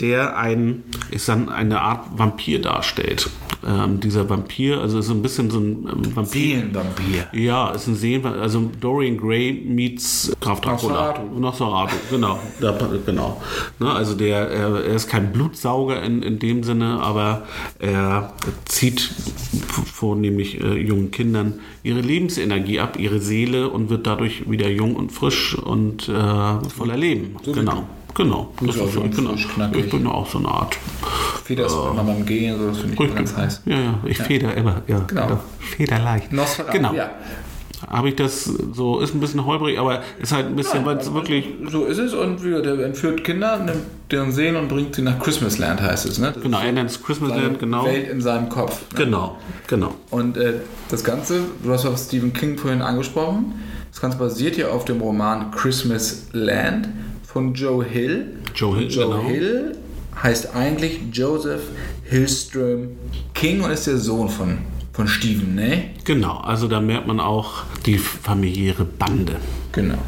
Der ein, ist dann eine Art Vampir darstellt. Ähm, dieser Vampir, also ist so ein bisschen so ein ähm, Vampir. Seelenvampir. Ja, ist ein Seen, also Dorian Gray meets Graf Dracula. Nosferatu. Nosferatu, genau. Da, genau. Ne, also der, er, er ist kein Blutsauger in, in dem Sinne, aber er zieht vornehmlich äh, jungen Kindern ihre Lebensenergie ab, ihre Seele und wird dadurch wieder jung und frisch und äh, voller Leben. So genau. Genau. Das ist so genau. Ich bin auch so eine Art. Wie das immer beim Gehen, so, das finde ich ganz heiß. Ja, ja, ich feder immer. Ja, Genau. Federleicht. Nosferatu, Genau. ja. habe ich das so, ist ein bisschen holprig, aber ist halt ein bisschen, weil es wirklich. So ist es und wie, der entführt Kinder, nimmt deren Seelen und bringt sie nach Christmasland, heißt es. Ne? Das Genau, er nennt es Christmasland, genau. Welt in seinem Kopf. Ne? Genau, genau. Und äh, das Ganze, du hast auch Stephen King vorhin angesprochen, das Ganze basiert ja auf dem Roman Christmas Land von Joe Hill. Joe Hill, Joe genau. Hill heißt eigentlich Joseph Hillstrom King und ist der Sohn von, von Stephen, ne? Genau, also da merkt man auch die familiäre Bande. Genau.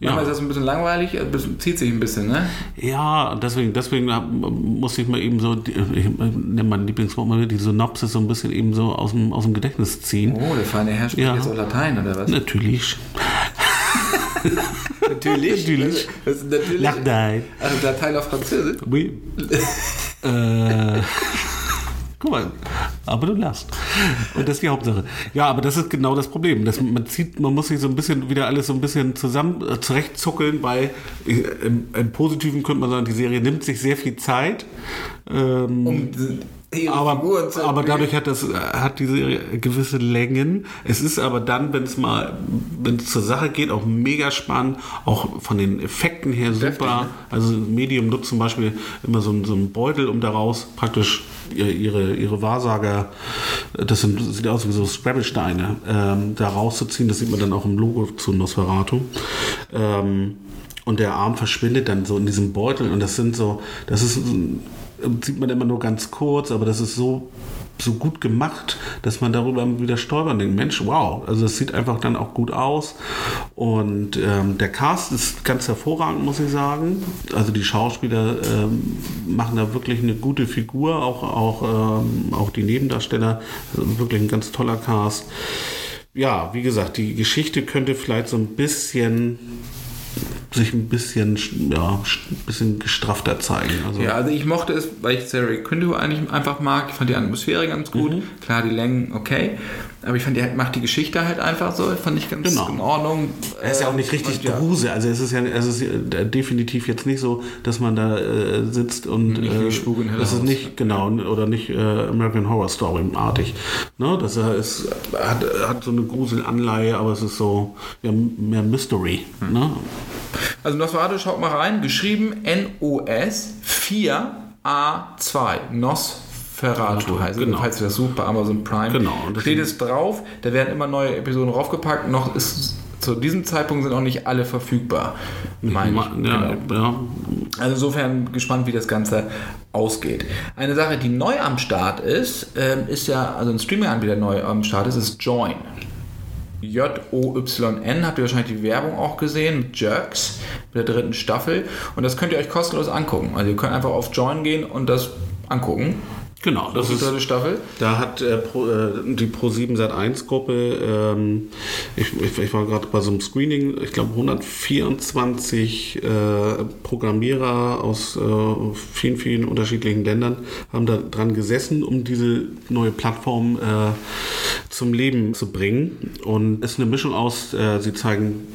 Ja. Manchmal ist das ein bisschen langweilig, zieht sich ein bisschen, ne? Ja, deswegen, deswegen muss ich mal eben so, ich nenne mein Lieblingswort mal die Synopsis so ein bisschen eben so aus dem, aus dem Gedächtnis ziehen. Oh, der feine Herr spricht Ja. jetzt auch Latein, oder was? Natürlich. Natürlich. Natürlich. Das ist natürlich. Latein. Also Latein auf Französisch. Oui. [LAUGHS] äh, guck mal, aber du lachst. Und das ist die Hauptsache. Ja, aber das ist genau das Problem. Das, man, zieht, man muss sich so ein bisschen wieder alles so ein bisschen zusammen äh, zurechtzuckeln, weil äh, im, im Positiven könnte man sagen, die Serie nimmt sich sehr viel Zeit. Ähm, Um aber, aber dadurch hat das hat die Serie gewisse Längen. Es ist aber dann, wenn es mal, wenn es zur Sache geht, auch mega spannend, auch von den Effekten her super. Deftig, ne? Also Medium nutzt zum Beispiel immer so, einen- so einen Beutel, um daraus praktisch ihre, ihre, Wahrsager, das sind, sieht aus wie so Scrabble-Steine, ähm, da rauszuziehen. Das sieht man dann auch im Logo zu Nosferatu. Ähm, und der Arm verschwindet dann so in diesem Beutel und das sind so, das ist, sieht man immer nur ganz kurz, aber das ist so so gut gemacht, dass man darüber wieder stolpern denkt, Mensch, wow, also es sieht einfach dann auch gut aus und ähm, der Cast ist ganz hervorragend, muss ich sagen. Also die Schauspieler ähm, machen da wirklich eine gute Figur, auch, auch, ähm, auch die Nebendarsteller, also wirklich ein ganz toller Cast. Ja, wie gesagt, die Geschichte könnte vielleicht so ein bisschen sich ein bisschen, ja, ein bisschen gestrafter zeigen. Also, Ja, also ich mochte es, weil ich Sarah Quinto eigentlich einfach mag. Ich fand die Atmosphäre ganz gut. Mhm. Klar, die Längen okay. Aber ich fand, die halt- macht die Geschichte halt einfach so. Fand ich ganz Genau. in Ordnung. Er ist ja auch nicht Ähm, richtig und ja, Grusel. Also es ist ja es ist definitiv jetzt nicht so, dass man da äh, sitzt und Nicht äh, Spuk in das ist nicht genau oder nicht äh, American Horror Story artig. Ne? Das ist, hat, hat so eine Gruselanleihe, aber es ist so ja, mehr Mystery. Hm. Ne? Also Nosferatu, schaut mal rein. Geschrieben N-O-S 4A2. Nosferatu heißt es. genau. Falls ihr das sucht bei Amazon Prime. Genau, Steht es drauf. Da werden immer neue Episoden draufgepackt. Noch ist zu diesem Zeitpunkt sind auch nicht alle verfügbar. Meine ich. ja, Genau. ja, Also insofern gespannt, wie das Ganze ausgeht. Eine Sache, die neu am Start ist, ähm, ist ja, also ein Streaming-Anbieter neu am Start ist, ist Join. J-O-Y-N, habt ihr wahrscheinlich die Werbung auch gesehen, mit Jerks, mit der dritten Staffel. Und das könnt ihr euch kostenlos angucken. Also ihr könnt einfach auf Join gehen und das angucken. Genau. Das ist dritte Staffel. Da hat äh, Pro, äh, die Pro7 Sat 1 Gruppe, ähm, ich, ich, ich war gerade bei so einem Screening, ich glaube 124 äh, Programmierer aus äh, vielen, vielen unterschiedlichen Ländern haben da dran gesessen, um diese neue Plattform äh, zum Leben zu bringen. Und es ist eine Mischung aus, äh, sie zeigen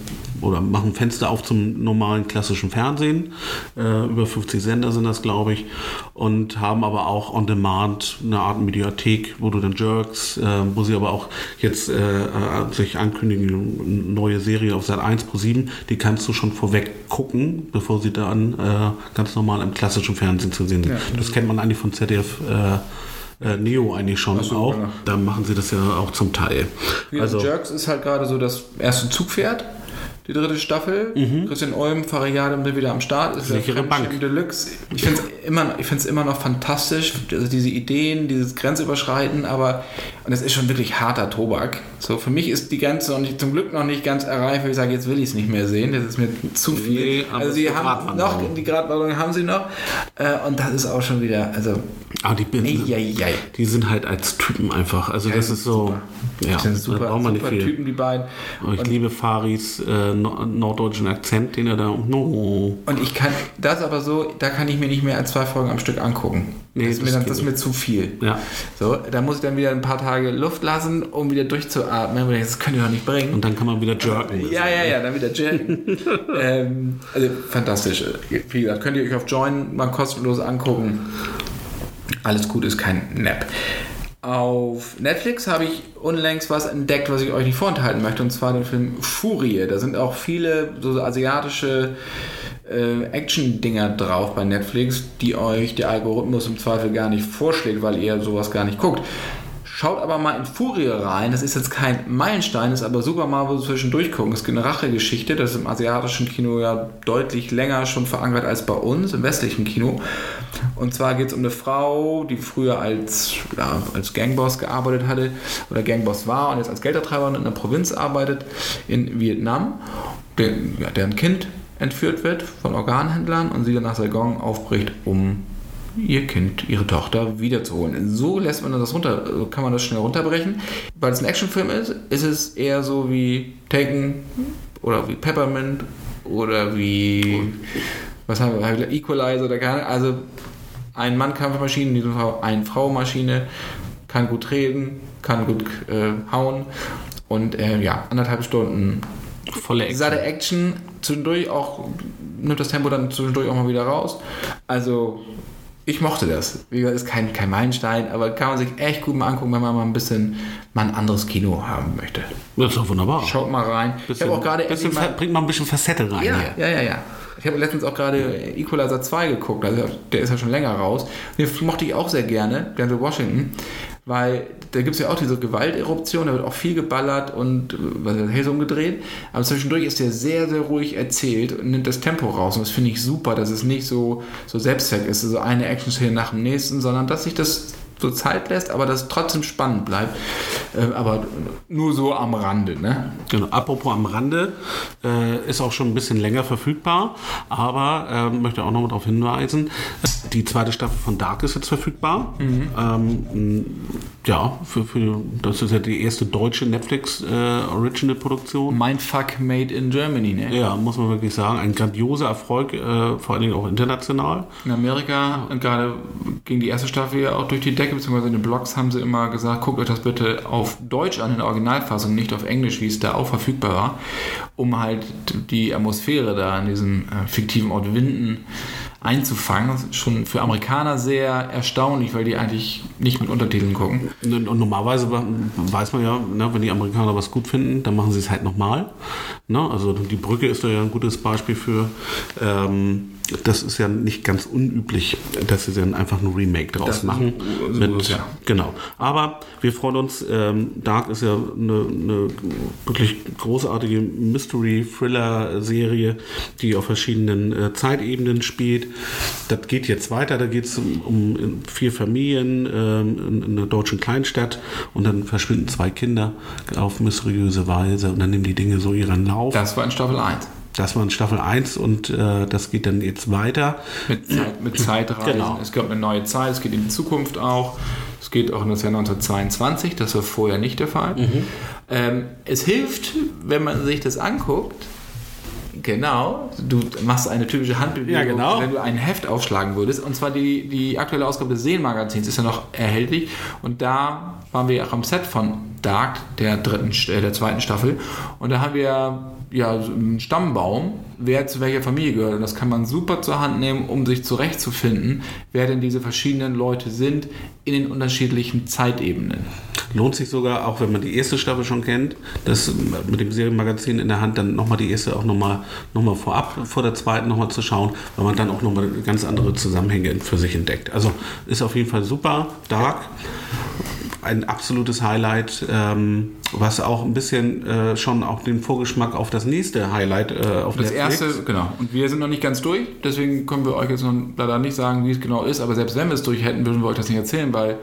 oder machen Fenster auf zum normalen klassischen Fernsehen. Über 50 Sender sind das, glaube ich. Und haben aber auch on demand eine Art Mediathek, wo du dann Jerks, äh, wo sie aber auch jetzt äh, äh, sich ankündigen, eine neue Serie auf Sat 1 Pro 7, die kannst du schon vorweg gucken, bevor sie dann äh, ganz normal im klassischen Fernsehen zu sehen sind. Ja. Das kennt man eigentlich von ZDF. Äh, äh, Neo eigentlich schon so, auch. genau. Da machen sie das ja auch zum Teil. Also Jerks ist halt gerade so das erste Zugpferd. Die dritte Staffel. Christian Ulm, Fariade sind wieder am Start. Ist Mhm. Sichere Bank. Deluxe. Ich finde es immer, ich find's immer noch fantastisch. Also diese Ideen, dieses Grenzüberschreiten, aber und es ist schon wirklich harter Tobak. So, für mich ist die Grenze noch nicht, zum Glück noch nicht ganz erreicht, weil ich sage, jetzt will ich es nicht mehr sehen. Das ist mir zu viel. Nee, aber also sie haben noch, die Gratwanderung haben sie noch. Äh, und das ist auch schon wieder, also, Ah, die, bin, Eieiei. die sind halt als Typen einfach. Also das ist so, ja, das sind da super, braucht man nicht super viel. Typen, die beiden. Ich liebe Faris äh, norddeutschen Akzent, den er da. No. Und ich kann das aber so, da kann ich mir nicht mehr als zwei Folgen am Stück angucken. Nee, das, ist mir dann, das ist mir zu viel. Ja. So, da muss ich dann wieder ein paar Tage Luft lassen, um wieder durchzuatmen. Denke, Das könnt ihr doch nicht bringen. Und dann kann man wieder jerken. ja, ja, ja, dann wieder Jacken. [LAUGHS] ähm, also fantastisch. Wie gesagt, könnt ihr euch auf Join mal kostenlos angucken. Alles gut, ist kein Nap. Auf Netflix habe ich unlängst was entdeckt, was ich euch nicht vorenthalten möchte, und zwar den Film Furie. Da sind auch viele so asiatische äh, Action-Dinger drauf bei Netflix, die euch der Algorithmus im Zweifel gar nicht vorschlägt, weil ihr sowas gar nicht guckt. Schaut aber mal in Furie rein. Das ist jetzt kein Meilenstein, ist aber super mal wo zwischendurch gucken. Es gibt eine Rachegeschichte, das ist im asiatischen Kino ja deutlich länger schon verankert als bei uns, im westlichen Kino. Und zwar geht es um eine Frau, die früher als, ja, als Gangboss gearbeitet hatte oder Gangboss war und jetzt als Geldertreiberin in der Provinz arbeitet in Vietnam, der, ja, deren Kind entführt wird von Organhändlern und sie dann nach Saigon aufbricht, um ihr Kind, ihre Tochter wiederzuholen. So lässt man das runter, kann man das schnell runterbrechen. Weil es ein Actionfilm ist, ist es eher so wie Taken oder wie Peppermint oder wie was haben wir, Equalizer oder keine Also ein Mann-Kampfmaschine, in diesem Fall eine Frau-Maschine, kann gut reden, kann gut äh, hauen und äh, ja, anderthalb Stunden Volle Action. satte Action, zwischendurch auch, nimmt das Tempo dann zwischendurch auch mal wieder raus. Also ich mochte das. Wie gesagt, ist kein, kein Meilenstein, aber kann man sich echt gut mal angucken, wenn man mal ein bisschen mal ein anderes Kino haben möchte. Das ist doch wunderbar. Schaut mal rein. ich habe auch gerade bisschen, bringt mal ein bisschen Facette rein ja, hier. ja, ja, ja. Ich habe letztens auch gerade Equalizer 2 geguckt, also der ist ja schon länger raus. Den mochte ich auch sehr gerne, Denzel Washington, weil da gibt es ja auch diese Gewalteruption, da wird auch viel geballert und äh, was ist Hälse umgedreht. Aber zwischendurch ist der sehr, sehr ruhig erzählt und nimmt das Tempo raus. Und das finde ich super, dass es nicht so, so Selbstzweck ist, so eine Action-Szene nach dem nächsten, sondern dass sich das so Zeit lässt, aber dass es trotzdem spannend bleibt. Äh, aber nur so am Rande, ne? Genau. Apropos am Rande, äh, ist auch schon ein bisschen länger verfügbar, aber ähm, möchte auch noch mal darauf hinweisen, die zweite Staffel von Dark ist jetzt verfügbar. Ähm, m, ja, für, für, das ist ja die erste deutsche Netflix-Original-Produktion. Mindfuck made in Germany, ne? ja, muss man wirklich sagen, ein grandioser Erfolg, äh, vor allen Dingen auch international. In Amerika und gerade ging die erste Staffel ja auch durch die Decke, beziehungsweise in den Blogs haben sie immer gesagt, guckt euch das bitte auf Deutsch an, in der Originalfassung, nicht auf Englisch, wie es da auch verfügbar war, um halt die Atmosphäre da an diesem äh, fiktiven Ort Winden einzufangen. Schon für Amerikaner sehr erstaunlich, weil die eigentlich nicht mit Untertiteln gucken. Und normalerweise weiß man ja, ne, wenn die Amerikaner was gut finden, dann machen sie es halt nochmal. Ne? Also die Brücke ist da ja ein gutes Beispiel für. Ähm, das ist ja nicht ganz unüblich, dass sie dann einfach ein Remake draus machen. so Mit, es ja. Genau. Aber wir freuen uns. Ähm, Dark ist ja eine, eine wirklich großartige Mystery-Thriller-Serie, die auf verschiedenen äh, Zeitebenen spielt. Das geht jetzt weiter. Da geht es um, um vier Familien ähm, in, in einer deutschen Kleinstadt und dann verschwinden zwei Kinder auf mysteriöse Weise und dann nehmen die Dinge so ihren Lauf. Das war in Staffel 1. Das war in Staffel 1 und äh, das geht dann jetzt weiter. Mit, Zeit, mit Zeitreisen. Genau. Es gibt eine neue Zeit, es geht in die Zukunft auch. Es geht auch in das Jahr 1922, das war vorher nicht der Fall. Ähm, es hilft, wenn man sich das anguckt. Genau, du machst eine typische Handbewegung, Ja, genau. wenn du ein Heft aufschlagen würdest. Und zwar die, die aktuelle Ausgabe des Seelenmagazins ist ja noch erhältlich. Und da waren wir auch am Set von Dark, der dritten, äh, der zweiten Staffel. Und da haben wir ja einen Stammbaum, wer zu welcher Familie gehört. Und das kann man super zur Hand nehmen, um sich zurechtzufinden, wer denn diese verschiedenen Leute sind in den unterschiedlichen Zeitebenen. Lohnt sich sogar, auch wenn man die erste Staffel schon kennt, das mit dem Serienmagazin in der Hand, dann nochmal die erste auch nochmal noch mal vorab, vor der zweiten nochmal zu schauen, weil man dann auch nochmal ganz andere Zusammenhänge für sich entdeckt. Also ist auf jeden Fall super, Dark. Ein absolutes Highlight, ähm, was auch ein bisschen äh, schon auch den Vorgeschmack auf das nächste Highlight äh, auf Das Netflix. erste, genau. Und wir sind noch nicht ganz durch, deswegen können wir euch jetzt noch leider nicht sagen, wie es genau ist. Aber selbst wenn wir es durch hätten, würden wir euch das nicht erzählen, weil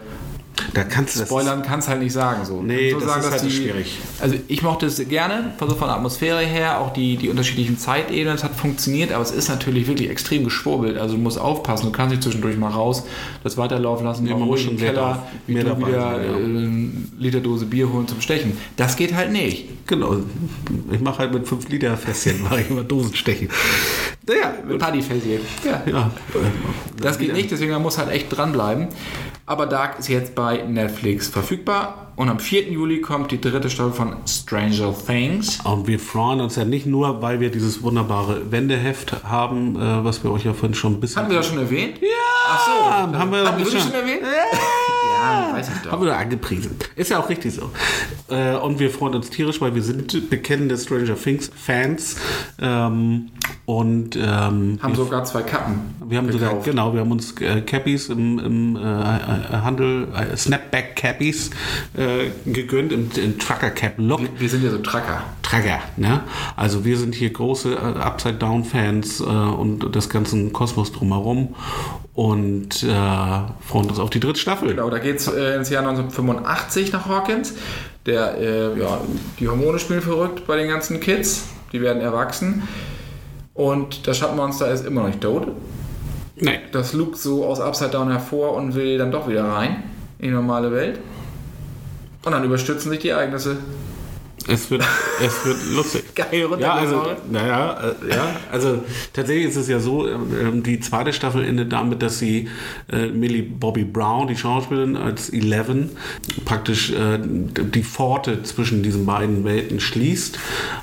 Da kannst du Spoilern kann es halt nicht sagen. So. Nee, so das sagen, ist halt die, schwierig. Also ich mochte es gerne, so von der Atmosphäre her, auch die, die unterschiedlichen Zeitebenen, es hat funktioniert, aber es ist natürlich wirklich extrem geschwurbelt. Also du musst aufpassen, du kannst nicht zwischendurch mal raus, das weiterlaufen lassen, Nee, mal ruhig im Keller, wie mehr du wieder sein, ja. äh, eine Literdose Bier holen zum Stechen. Das geht halt nicht. Genau. Ich mache halt mit 5 Liter Fässchen, mache ich immer Dosen stechen. Naja, mit Partyfässchen. Ja. Ja. Das geht nicht, deswegen man muss halt echt dranbleiben. Aber Dark ist jetzt bei Netflix verfügbar und am 4. Juli kommt die dritte Staffel von Stranger Things. Und wir freuen uns ja nicht nur, weil wir dieses wunderbare Wendeheft haben, äh, was wir euch ja vorhin schon ein bisschen. Hatten wir das schon erwähnt? Ja, Ach so. haben wir Hatten wir schon- das schon erwähnt? Ja, Ja, weiß ich doch. Haben wir da angepriesen. Ist ja auch richtig so. Äh, und wir freuen uns tierisch, weil wir sind bekennende Stranger Things Fans. Ähm, und ähm, Haben sogar zwei Kappen. wir haben sogar, gekauft. genau, wir haben uns äh, Cappies im, im äh, Handel, äh, Snapback Cappies äh, gegönnt im, im Trucker Cap Look. Wir sind ja so Tracker. Tracker, ne? Also wir sind hier große äh, Upside Down Fans äh, und des ganzen Kosmos drumherum und freuen uns auf die dritte Staffel. Genau, da geht es ins Jahr 1985 nach Hawkins. Der, ja, die Hormone spielen verrückt bei den ganzen Kids. Die werden erwachsen. Und das Schattenmonster ist immer noch nicht tot. Nee. Das lugt so aus Upside Down hervor und will dann doch wieder rein in die normale Welt. Und dann überstützen sich die Ereignisse. Es wird, es wird [LAUGHS] lustig. Geil Ja, also, naja, äh, ja, also tatsächlich ist es ja so, ähm, die zweite Staffel endet damit, dass sie äh, Millie Bobby Brown, die Schauspielerin, als Eleven praktisch äh, die Pforte zwischen diesen beiden Welten schließt.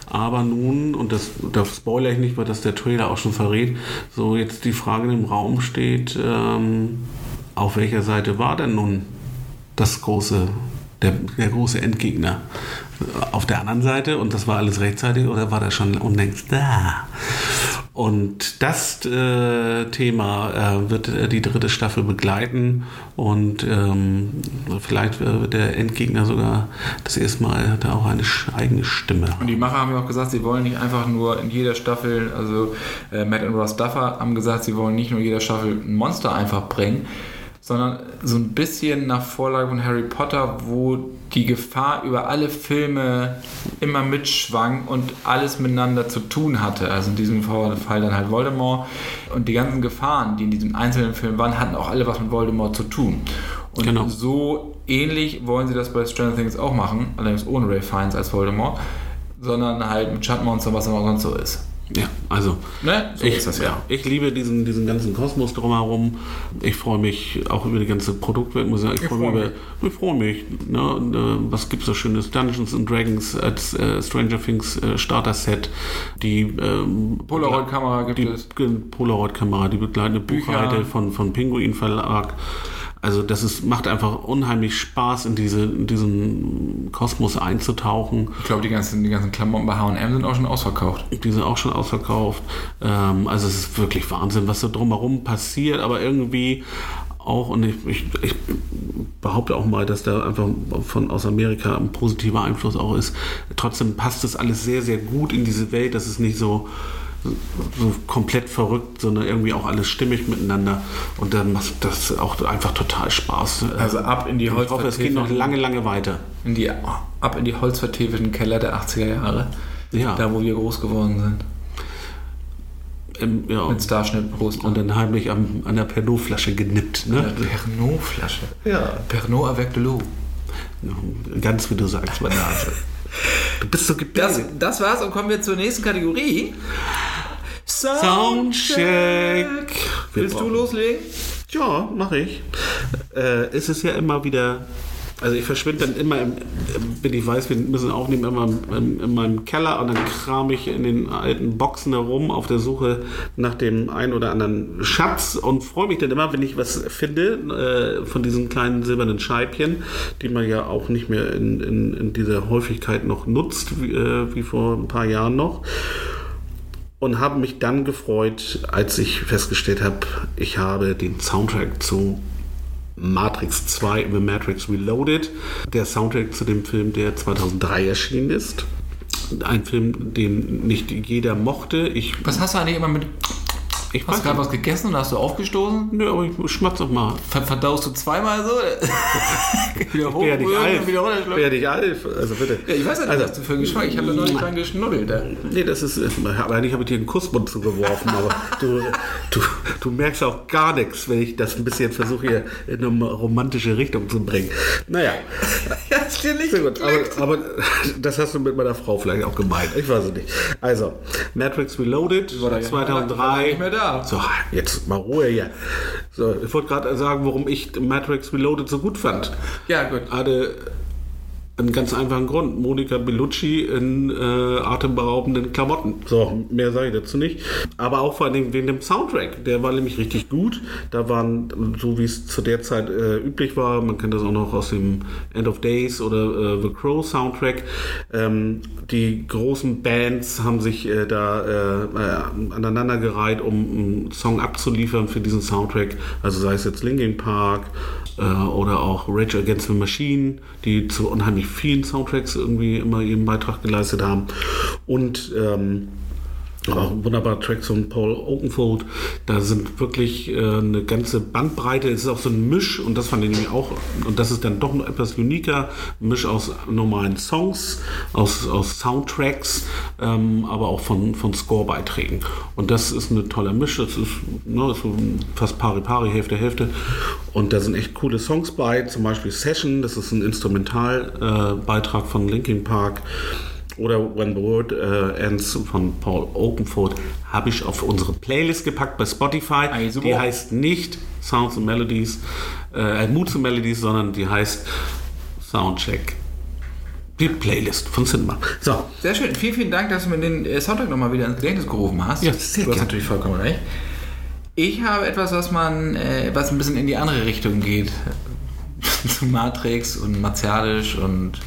Aber nun, und das, das spoilere ich nicht, weil das der Trailer auch schon verrät, so jetzt die Frage im Raum steht, ähm, auf welcher Seite war denn nun das große, der, der große Endgegner? Auf der anderen Seite, und das war alles rechtzeitig, oder war der schon unlängst da? Und das äh, Thema äh, wird äh, die dritte Staffel begleiten und ähm, vielleicht äh, wird der Endgegner sogar das erste Mal er auch eine eigene Stimme. Und die Macher haben ja auch gesagt, sie wollen nicht einfach nur in jeder Staffel, also äh, Matt und Ross Duffer haben gesagt, sie wollen nicht nur in jeder Staffel ein Monster einfach bringen, sondern so ein bisschen nach Vorlage von Harry Potter, wo die Gefahr über alle Filme immer mitschwang und alles miteinander zu tun hatte. Also in diesem Fall dann halt Voldemort. Und die ganzen Gefahren, die in diesem einzelnen Film waren, hatten auch alle was mit Voldemort zu tun. Und Genau. so ähnlich wollen sie das bei Stranger Things auch machen, allerdings ohne Ray Fiennes als Voldemort, sondern halt mit Schattenmonster, was immer sonst so ist. Ja, also Ne? So ich, ist das ja. ich liebe diesen, diesen ganzen Kosmos drumherum. Ich freue mich auch über die ganze Produktwelt. Muss ich. Ich, freue mich freu über, ich freue mich. Ne? Äh, was gibt's da schönes? Dungeons and Dragons als äh, Stranger Things äh, Starter Set. Die ähm, Polaroid-Kamera gibt die es. Polaroid-Kamera, die begleitende Bücher. Buchreihe von, von Pinguin Verlag. Also das ist, macht einfach unheimlich Spaß, in, diese, in diesen Kosmos einzutauchen. Ich glaube, die ganzen, die ganzen Klamotten bei H&M sind auch schon ausverkauft. Die sind auch schon ausverkauft. Ähm, also es ist wirklich Wahnsinn, was da drumherum passiert, aber irgendwie auch, und ich, ich, ich behaupte auch mal, dass da einfach von aus Amerika ein positiver Einfluss auch ist. Trotzdem passt das alles sehr, sehr gut in diese Welt. Das ist nicht so, so komplett verrückt, sondern irgendwie auch alles stimmig miteinander. Und dann macht das auch einfach total Spaß. Also ab in die ich hoffe, es geht noch Holzvertäfelten- lange, lange weiter. In die, ab in die holzvertäfelten Keller der 80er Jahre. Ja. Da, wo wir groß geworden sind. Ähm, ja. Mit Starschnitt-Brust. Und dann heimlich am, an der Pernod-Flasche genippt. Ne? Pernod-Flasche. Ja. Pernod avec de l'eau. Ganz wie du sagst, meine Nase. [LAUGHS] Du bist so Das, gebildet. das war's und kommen wir zur nächsten Kategorie. Soundcheck. Willst du loslegen? Ja, mache ich. Äh, es ist ja immer wieder. Also ich verschwinde dann immer, im, wenn ich weiß, wir müssen aufnehmen, immer in, in meinem Keller und dann kram ich in den alten Boxen herum auf der Suche nach dem einen oder anderen Schatz und freue mich dann immer, wenn ich was finde äh, von diesen kleinen silbernen Scheibchen, die man ja auch nicht mehr in, in, in dieser Häufigkeit noch nutzt, wie, äh, wie vor ein paar Jahren noch. Und habe mich dann gefreut, als ich festgestellt habe, ich habe den Soundtrack zu Matrix 2, The Matrix Reloaded, der Soundtrack zu dem Film, der 2003 erschienen ist. Ein Film, den nicht jeder mochte. Ich, Was hast du eigentlich immer mit. Ich Hast du gerade was gegessen und hast du aufgestoßen? Nö, aber ich schmatz auch mal. Ver- Verdaust du zweimal so? [LAUGHS] wieder hochrühren Alf? und wieder runterschlucken? Wer dich Alf? Also bitte. Ja, ich weiß ja nicht, Also- was du für einen Geschmack Ich habe da noch nicht dran geschnuddelt. Nee, das ist, aber eigentlich habe ich dir einen Kussmund zugeworfen, aber du, du, du merkst auch gar nichts, wenn ich das ein bisschen versuche, hier in eine romantische Richtung zu bringen. Naja, [LAUGHS] Ja, ist dir nicht sehr gut, aber, aber das hast du mit meiner Frau vielleicht auch gemeint, ich weiß es nicht. Also, Matrix Reloaded, war da ja- war da 2003. nicht mehr da. So, jetzt mal Ruhe hier. So, ich wollte gerade sagen, warum ich Matrix Reloaded so gut fand. Ja, gut. Hatte einen ganz einfachen Grund. Monika Bellucci in äh, atemberaubenden Klamotten. So, mehr sage ich dazu nicht. Aber auch vor allem wegen dem Soundtrack. Der war nämlich richtig gut. Da waren, so wie es zu der Zeit äh, üblich war, man kennt das auch noch aus dem End of Days oder äh, The Crow Soundtrack, ähm, die großen Bands haben sich äh, da äh, äh, aneinandergereiht, um einen Song abzuliefern für diesen Soundtrack. Also sei es jetzt Linkin Park oder auch Rage Against the Machine, die zu unheimlich vielen Soundtracks irgendwie immer ihren Beitrag geleistet haben. Und ähm, auch ein wunderbarer Track von Paul Oakenfold. Da sind wirklich äh, eine ganze Bandbreite. Es ist auch so ein Misch und das fand ich nämlich auch, und das ist dann doch noch etwas uniker, Misch aus normalen Songs, aus, aus Soundtracks, ähm, aber auch von, von Scorebeiträgen. Und das ist eine tolle Misch. Das ist, ne, ist so fast pari pari, Hälfte, Hälfte. Und da sind echt coole Songs bei, zum Beispiel Session, das ist ein Instrumentalbeitrag äh, von Linkin Park oder When the World uh, Ends von Paul Oakenfold habe ich auf unsere Playlist gepackt bei Spotify. Also, die heißt nicht Sounds and Melodies, äh, Moods and Melodies, sondern die heißt Soundcheck. Die Playlist von Cinema. So. Sehr schön. Vielen, vielen Dank, dass du mir den äh, Soundtrack nochmal wieder ins Gedächtnis gerufen hast. Ja, sehr Du hast natürlich vollkommen recht. Ich habe etwas, was man, äh, was ein bisschen in die andere Richtung geht. [LAUGHS] Zu Matrix und martialisch und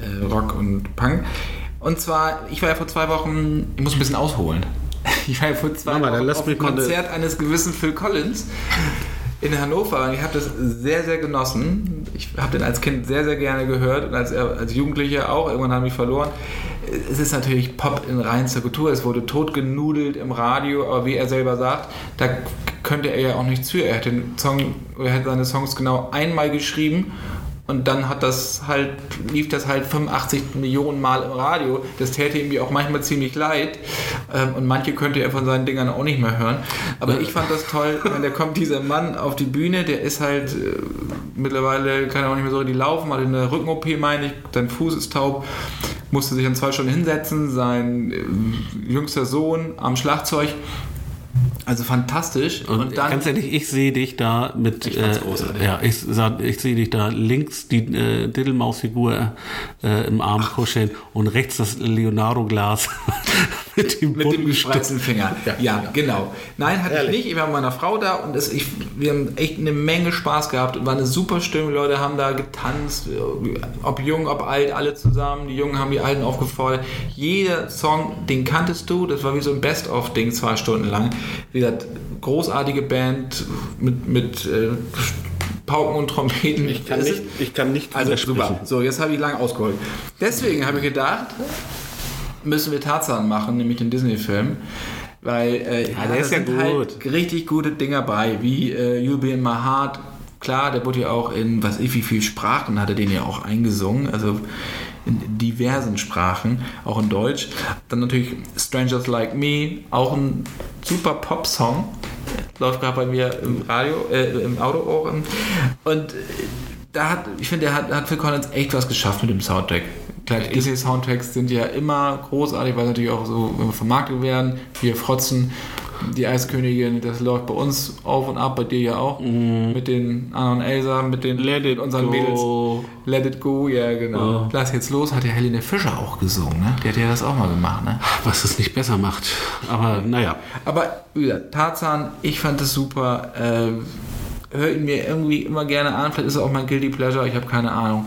äh, Rock und Punk. Und zwar, ich war ja vor zwei Wochen, ich muss ein bisschen ausholen. [LAUGHS] Ich war ja vor zwei Mama, Wochen auf dem Konzert eines gewissen Phil Collins in Hannover und ich habe das sehr, sehr genossen. Ich habe den als Kind sehr, sehr gerne gehört und als, als Jugendlicher auch. Irgendwann habe ich verloren. Es ist natürlich Pop in reinster Kultur. Es wurde totgenudelt im Radio, aber wie er selber sagt, da könnte er ja auch nichts für. Er hat den Song, er hat seine Songs genau einmal geschrieben und dann hat das halt, lief das halt 85 Millionen Mal im Radio. Das täte ihm ja auch manchmal ziemlich leid. Ähm, Und manche könnte er von seinen Dingern auch nicht mehr hören. Aber ich fand das toll, [LAUGHS] wenn da kommt dieser Mann auf die Bühne, der ist halt äh, mittlerweile, kann er auch nicht mehr so richtig laufen, hatte eine Rücken-OP, meine ich, sein Fuß ist taub, musste sich dann zwei Stunden hinsetzen, sein äh, jüngster Sohn am Schlagzeug. Also fantastisch. Und, ganz ehrlich, ich sehe dich da mit, Ich äh, ja, ich, ich sehe dich da links die äh, Diddlemaus-Figur äh, im Arm kuscheln und rechts das Leonardo-Glas [LAUGHS] mit dem Mit dem gespreizten Finger. Ja, genau. Nein, hatte Ehrlich. ich nicht. Ich war mit meiner Frau da und es, ich, wir haben echt eine Menge Spaß gehabt. und War eine super Stimmung. Leute haben da getanzt. Ob jung, ob alt, alle zusammen. Die Jungen haben die Alten aufgefordert. Jeder Song, den kanntest du. Das war wie so ein Best-of-Ding, zwei Stunden lang. Wie gesagt, großartige Band mit, mit äh, Pauken und Trompeten. Ich kann nicht, ich kann nicht also super. So, jetzt habe ich lang ausgeholt. Deswegen habe ich gedacht, müssen wir Tarzan machen, nämlich den Disney-Film. Weil äh, der da ist ja sind gut. halt richtig gute Dinger bei, wie äh, You'll Be in My Heart. Klar, der wurde ja auch in, was ich, wie viel Sprachen hat er den ja auch eingesungen. Also in diversen Sprachen, auch in Deutsch. Dann natürlich Strangers Like Me, auch ein super Pop-Song. Läuft gerade bei mir im Radio, äh, im Autoohren. Und äh, da hat, ich finde, der hat, hat Phil Collins echt was geschafft mit dem Soundtrack. Klar, die Disney-Soundtracks sind ja immer großartig, weil sie natürlich auch so äh, vermarktet werden. Wir frotzen die Eiskönigin, das läuft bei uns auf und ab, bei dir ja auch. Mit den Anna und Elsa, mit den. Let it unseren go. Mädels. Let it go, ja genau. Lass jetzt los, hat ja Helene Fischer auch gesungen, ne? Die hat ja das auch mal gemacht, ne? Was es nicht besser macht. Aber naja. Aber wie gesagt, Tarzan, ich fand es super. Äh, hör ihn mir irgendwie immer gerne an. Vielleicht ist er auch mein Guilty Pleasure, ich habe keine Ahnung.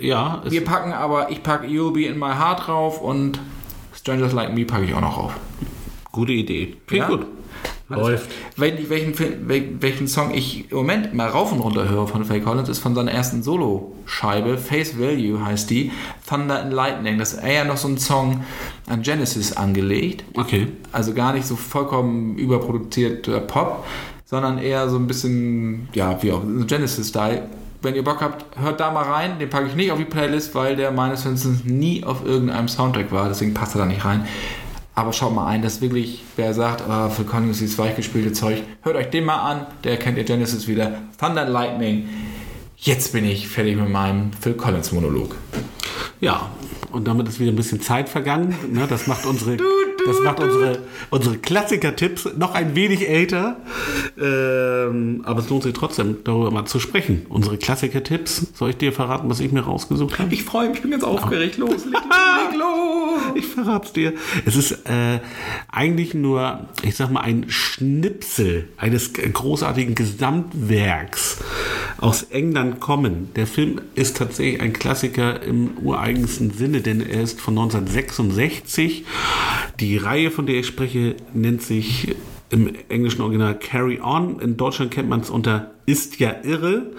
Ja, es, Wir packen aber, ich packe You'll Be in My Heart drauf und Strangers Like Me packe ich auch noch auf. Gute Idee. Finde Ja? gut. Läuft. Wenn welchen, Film, welchen Song ich im Moment mal rauf und runter höre von Phil Collins, ist von seiner ersten Solo-Scheibe, Face Value heißt die, Thunder and Lightning. Das ist eher noch so ein Song an Genesis angelegt. Okay. Also gar nicht so vollkommen überproduzierter Pop, sondern eher so ein bisschen, ja, wie auch Genesis-Style. Wenn ihr Bock habt, hört da mal rein. Den packe ich nicht auf die Playlist, weil der meines Wissens nie auf irgendeinem Soundtrack war. Deswegen passt er da nicht rein. Aber schaut mal ein, dass wirklich, wer sagt, oh, Phil Collins, dieses weichgespielte Zeug, hört euch den mal an. Der kennt ihr Genesis wieder. Thunder and Lightning. Jetzt bin ich fertig mit meinem Phil Collins Monolog. Ja, und damit ist wieder ein bisschen Zeit vergangen. Ne, das macht unsere Das macht unsere, unsere Klassiker-Tipps noch ein wenig älter. Ähm, aber es lohnt sich trotzdem, darüber mal zu sprechen. Unsere Klassiker-Tipps. Soll ich dir verraten, was ich mir rausgesucht habe? Ich freue mich, ich bin ganz aufgeregt. Los, leg, leg los. Ich verrat's dir. Es ist äh, eigentlich nur, ich sag mal, ein Schnipsel eines großartigen Gesamtwerks aus England kommen. Der Film ist tatsächlich ein Klassiker im ureigensten Sinne, denn er ist von 1966. Die Reihe, von der ich spreche, nennt sich im englischen Original Carry On. In Deutschland kennt man es unter Ist ja irre.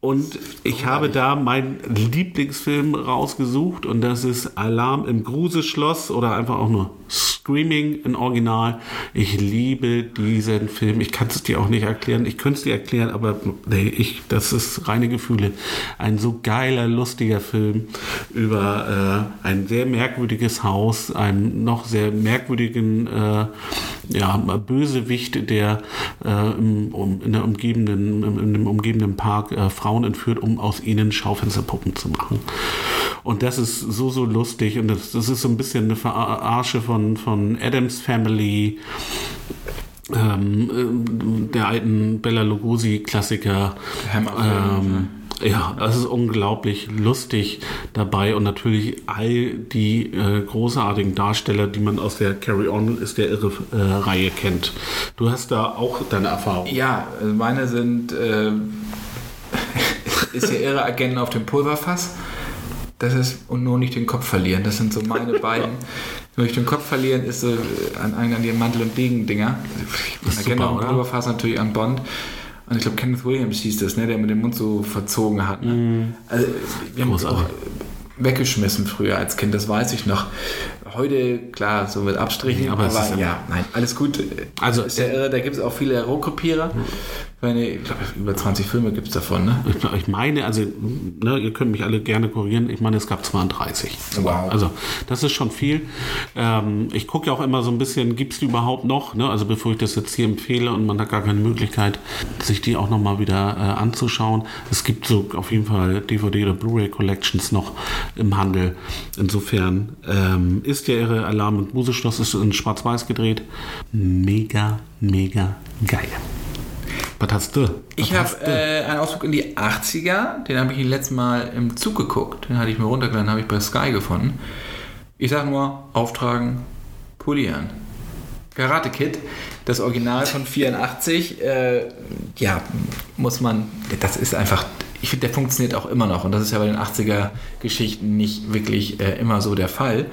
Und ich habe da meinen Lieblingsfilm rausgesucht und das ist Alarm im Gruselschloss oder einfach auch nur Screaming in Original. Ich liebe diesen Film. Ich kann es dir auch nicht erklären. Ich könnte es dir erklären, aber nee, ich, das ist reine Gefühle. Ein so geiler, lustiger Film über äh, ein sehr merkwürdiges Haus, einen noch sehr merkwürdigen äh, ja, Bösewicht, der äh, im, um, in der umgebenden, im, in dem umgebenden Park äh, Frauen entführt, um aus ihnen Schaufensterpuppen zu machen. Und das ist so, so lustig. Und das, das ist so ein bisschen eine Verarsche von, von Adams Family. Ähm, der alten Bella Lugosi-Klassiker. Ähm, ja, das ist unglaublich lustig dabei und natürlich all die äh, großartigen Darsteller, die man aus der Carry On ist der irre äh, Reihe kennt. Du hast da auch deine Erfahrung. Ja, also meine sind äh, [LAUGHS] ist ja irre Agenten auf dem Pulverfass. Das ist und nur nicht den Kopf verlieren. Das sind so meine [LAUGHS] beiden. Nur nicht den Kopf verlieren ist so an einen an die Mantel und Degen Dinger. Agenten auf dem Pulverfass natürlich an Bond. Und ich glaube, Kenneth Williams hieß das, ne, der mit dem Mund so verzogen hat. Ne? Mhm. Also, wir haben uns auch weggeschmissen früher als Kind, das weiß ich noch. Heute, klar, so mit Abstrichen, aber, aber, ja, nein, alles gut. Also, ist ja irre, da gibt es auch viele Rohkopierer. Ich meine, ich glaube, über 20 Filme gibt es davon, ne? Ich, ich meine, also, ne, ihr könnt mich alle gerne korrigieren, ich meine, es gab 32. Wow. Also, das ist schon viel. Ähm, ich gucke ja auch immer so ein bisschen, gibt es die überhaupt noch? Ne? Also, bevor ich das jetzt hier empfehle und man hat gar keine Möglichkeit, sich die auch nochmal wieder äh, anzuschauen. Es gibt so auf jeden Fall DVD- oder Blu-ray-Collections noch im Handel. Insofern ähm, ist ja ihre Alarm- und Museschloss ist in Schwarz-Weiß gedreht. Mega, mega geil. Was hast du? Was Ich habe äh, einen Ausflug in die 80er, den habe ich letztes Mal im Zug geguckt. Den hatte ich mir runtergeladen, habe ich bei Sky gefunden. Ich sage nur, auftragen, polieren. Karate Kid, das Original von 84, äh, ja, muss man, das ist einfach, ich finde, der funktioniert auch immer noch und das ist ja bei den 80er Geschichten nicht wirklich äh, immer so der Fall.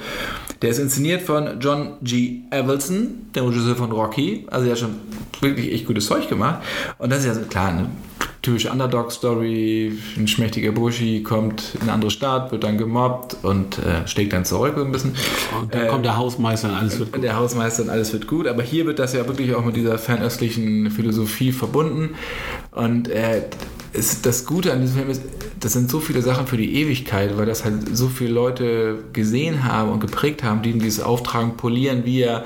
Der ist inszeniert von John G. Avildsen, der Regisseur von Rocky, also der hat schon wirklich echt gutes Zeug gemacht und das ist ja so klar, eine typische Underdog-Story, ein schmächtiger Burschi kommt in eine andere Stadt, wird dann gemobbt und äh, schlägt dann zurück so ein bisschen. Und dann kommt der Hausmeister und alles wird gut. Der Hausmeister und alles wird gut, aber hier wird das ja wirklich auch mit dieser fernöstlichen Philosophie verbunden. Und äh, ist, das Gute an diesem Film ist, das sind so viele Sachen für die Ewigkeit, weil das halt so viele Leute gesehen haben und geprägt haben, die dieses Auftragen polieren, wie er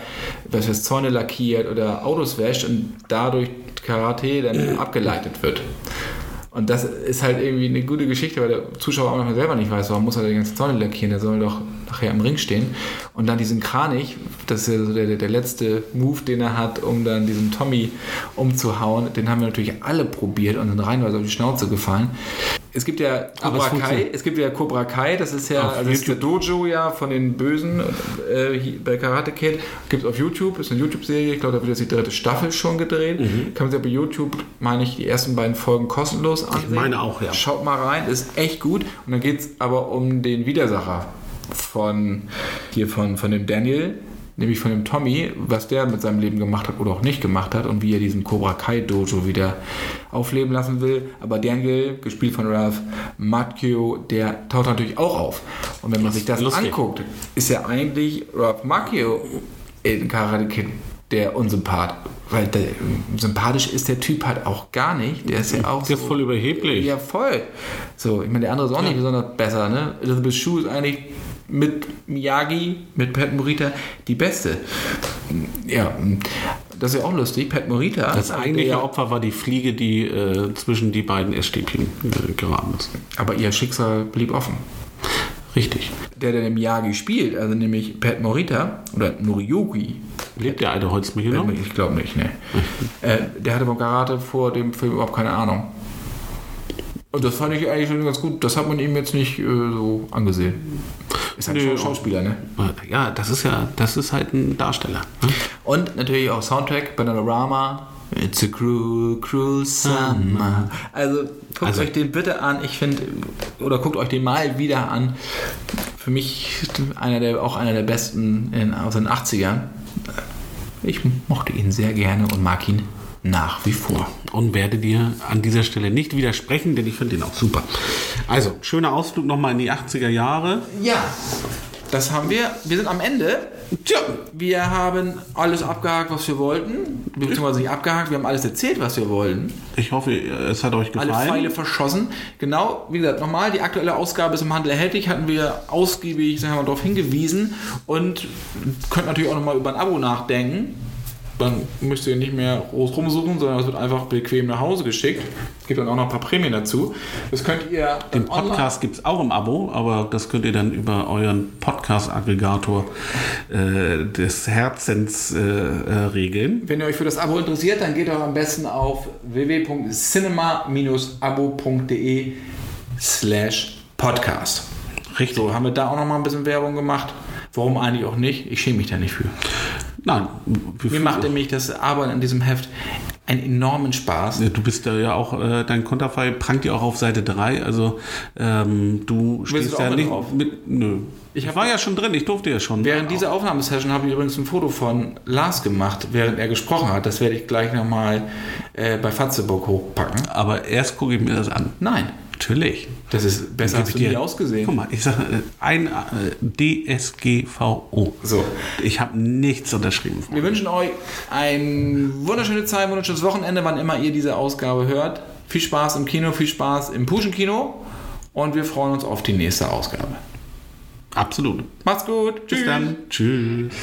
was heißt, Zäune lackiert oder Autos wäscht und dadurch Karate dann abgeleitet wird. Und das ist halt irgendwie eine gute Geschichte, weil der Zuschauer auch manchmal selber nicht weiß, warum muss er die ganze Zäune lackieren, der soll doch nachher im Ring stehen. Und dann diesen Kranich, das ist ja so der, der letzte Move, den er hat, um dann diesen Tommy umzuhauen, den haben wir natürlich alle probiert und sind reinweise auf die Schnauze gefallen. Es gibt ja Cobra Kai, es gibt ja Cobra Kai, das ist ja Auf also das ist der Dojo ja von den Bösen äh, bei Karate Kid. Gibt es auf YouTube, ist eine YouTube-Serie, ich glaube, da wird jetzt die dritte Staffel schon gedreht. Mhm. Kann man sich bei YouTube, meine ich, die ersten beiden Folgen kostenlos ansehen. meine auch, ja. Schaut mal rein, ist echt gut. Und dann geht es aber um den Widersacher von hier von, von dem Daniel, nämlich von dem Tommy, was der mit seinem Leben gemacht hat oder auch nicht gemacht hat und wie er diesen Cobra Kai Dojo wieder aufleben lassen will. Aber Daniel, gespielt von Ralph Macchio, der taucht natürlich auch auf. Und wenn man sich das lustig. anguckt, ist ja eigentlich Ralph Macchio in Karate Kid der Unsympath. Weil der, sympathisch ist der Typ halt auch gar nicht. Der ist ja auch Der ist so, voll überheblich. ja, voll. So, ich meine, der andere ist auch nicht besonders besser, ne? Elizabeth Shue ist eigentlich mit Miyagi, mit Pat Morita die beste. Ja, das ist ja auch lustig. Pat Morita. Das eigentliche der- Opfer war die Fliege, die äh, zwischen die beiden Essstäbchen äh, geraten ist. Aber ihr Schicksal blieb offen. Richtig. Der, der Miyagi spielt, also nämlich Pat Morita oder Noriyuki, Lebt der alte Holzmichel noch? ich glaube nicht, ne. äh, der hatte beim Karate vor dem Film überhaupt keine Ahnung. Und das fand ich eigentlich schon ganz gut. Das hat man ihm jetzt nicht äh, so angesehen. Ist ein Nö. Schauspieler, ne? Ja, das ist ja, das ist halt ein Darsteller. ne? Und natürlich auch Soundtrack, Panorama. It's a cruel, cruel summer. Also guckt Also- euch den bitte an. Ich finde, oder guckt euch den mal wieder an. Für mich einer der, auch einer der besten in, aus den 80ern. Ich mochte ihn sehr gerne und mag ihn nach wie vor. Und werde dir an dieser Stelle nicht widersprechen, denn ich finde ihn auch super. Also, schöner Ausflug nochmal in die 80er Jahre. Ja, das haben wir. Wir sind am Ende. Tja, wir haben alles abgehakt, was wir wollten. Beziehungsweise nicht abgehakt, wir haben alles erzählt, was wir wollten. Ich hoffe, es hat euch Alle gefallen. Pfeile verschossen. Genau, wie gesagt, nochmal, die aktuelle Ausgabe ist im Handel erhältlich, hatten wir ausgiebig sagen wir mal, darauf hingewiesen und könnt natürlich auch nochmal über ein Abo nachdenken. Dann müsst ihr nicht mehr groß rumsuchen, sondern es wird einfach bequem nach Hause geschickt. Es gibt dann auch noch ein paar Prämien dazu. Das könnt ihr Den Podcast gibt es auch im Abo, aber das könnt ihr dann über euren Podcast-Aggregator äh, des Herzens äh, äh, regeln. Wenn ihr euch für das Abo interessiert, dann geht doch am besten auf www.cinema-abo.de slash podcast. Richtig. So, haben wir da auch noch mal ein bisschen Werbung gemacht. Warum eigentlich auch nicht? Ich schäme mich da nicht für. Nein, Mir macht nämlich das Arbeiten an diesem Heft einen enormen Spaß. Du bist da ja auch, äh, dein Konterfei prangt ja auch auf Seite 3, also ähm, du stehst ja nicht drauf? mit. Nö. Ich, hab- war ja schon drin, ich durfte ja schon. Während dieser Aufnahmesession habe ich übrigens ein Foto von Lars gemacht, während er gesprochen hat. Das werde ich gleich nochmal äh, bei Fatzeburg hochpacken. Aber erst gucke ich mir das an. Nein, Natürlich. das ist besser, du nie ausgesehen. Guck mal, ich sage äh, ein äh, DSGVO. So. Ich habe nichts unterschrieben. Wir wünschen euch eine wunderschöne Zeit, wunderschönes Wochenende, wann immer ihr diese Ausgabe hört. Viel Spaß im Kino, viel Spaß im Puschenkino und wir freuen uns auf die nächste Ausgabe. Absolut. Macht's gut. Bis dann. Tschüss.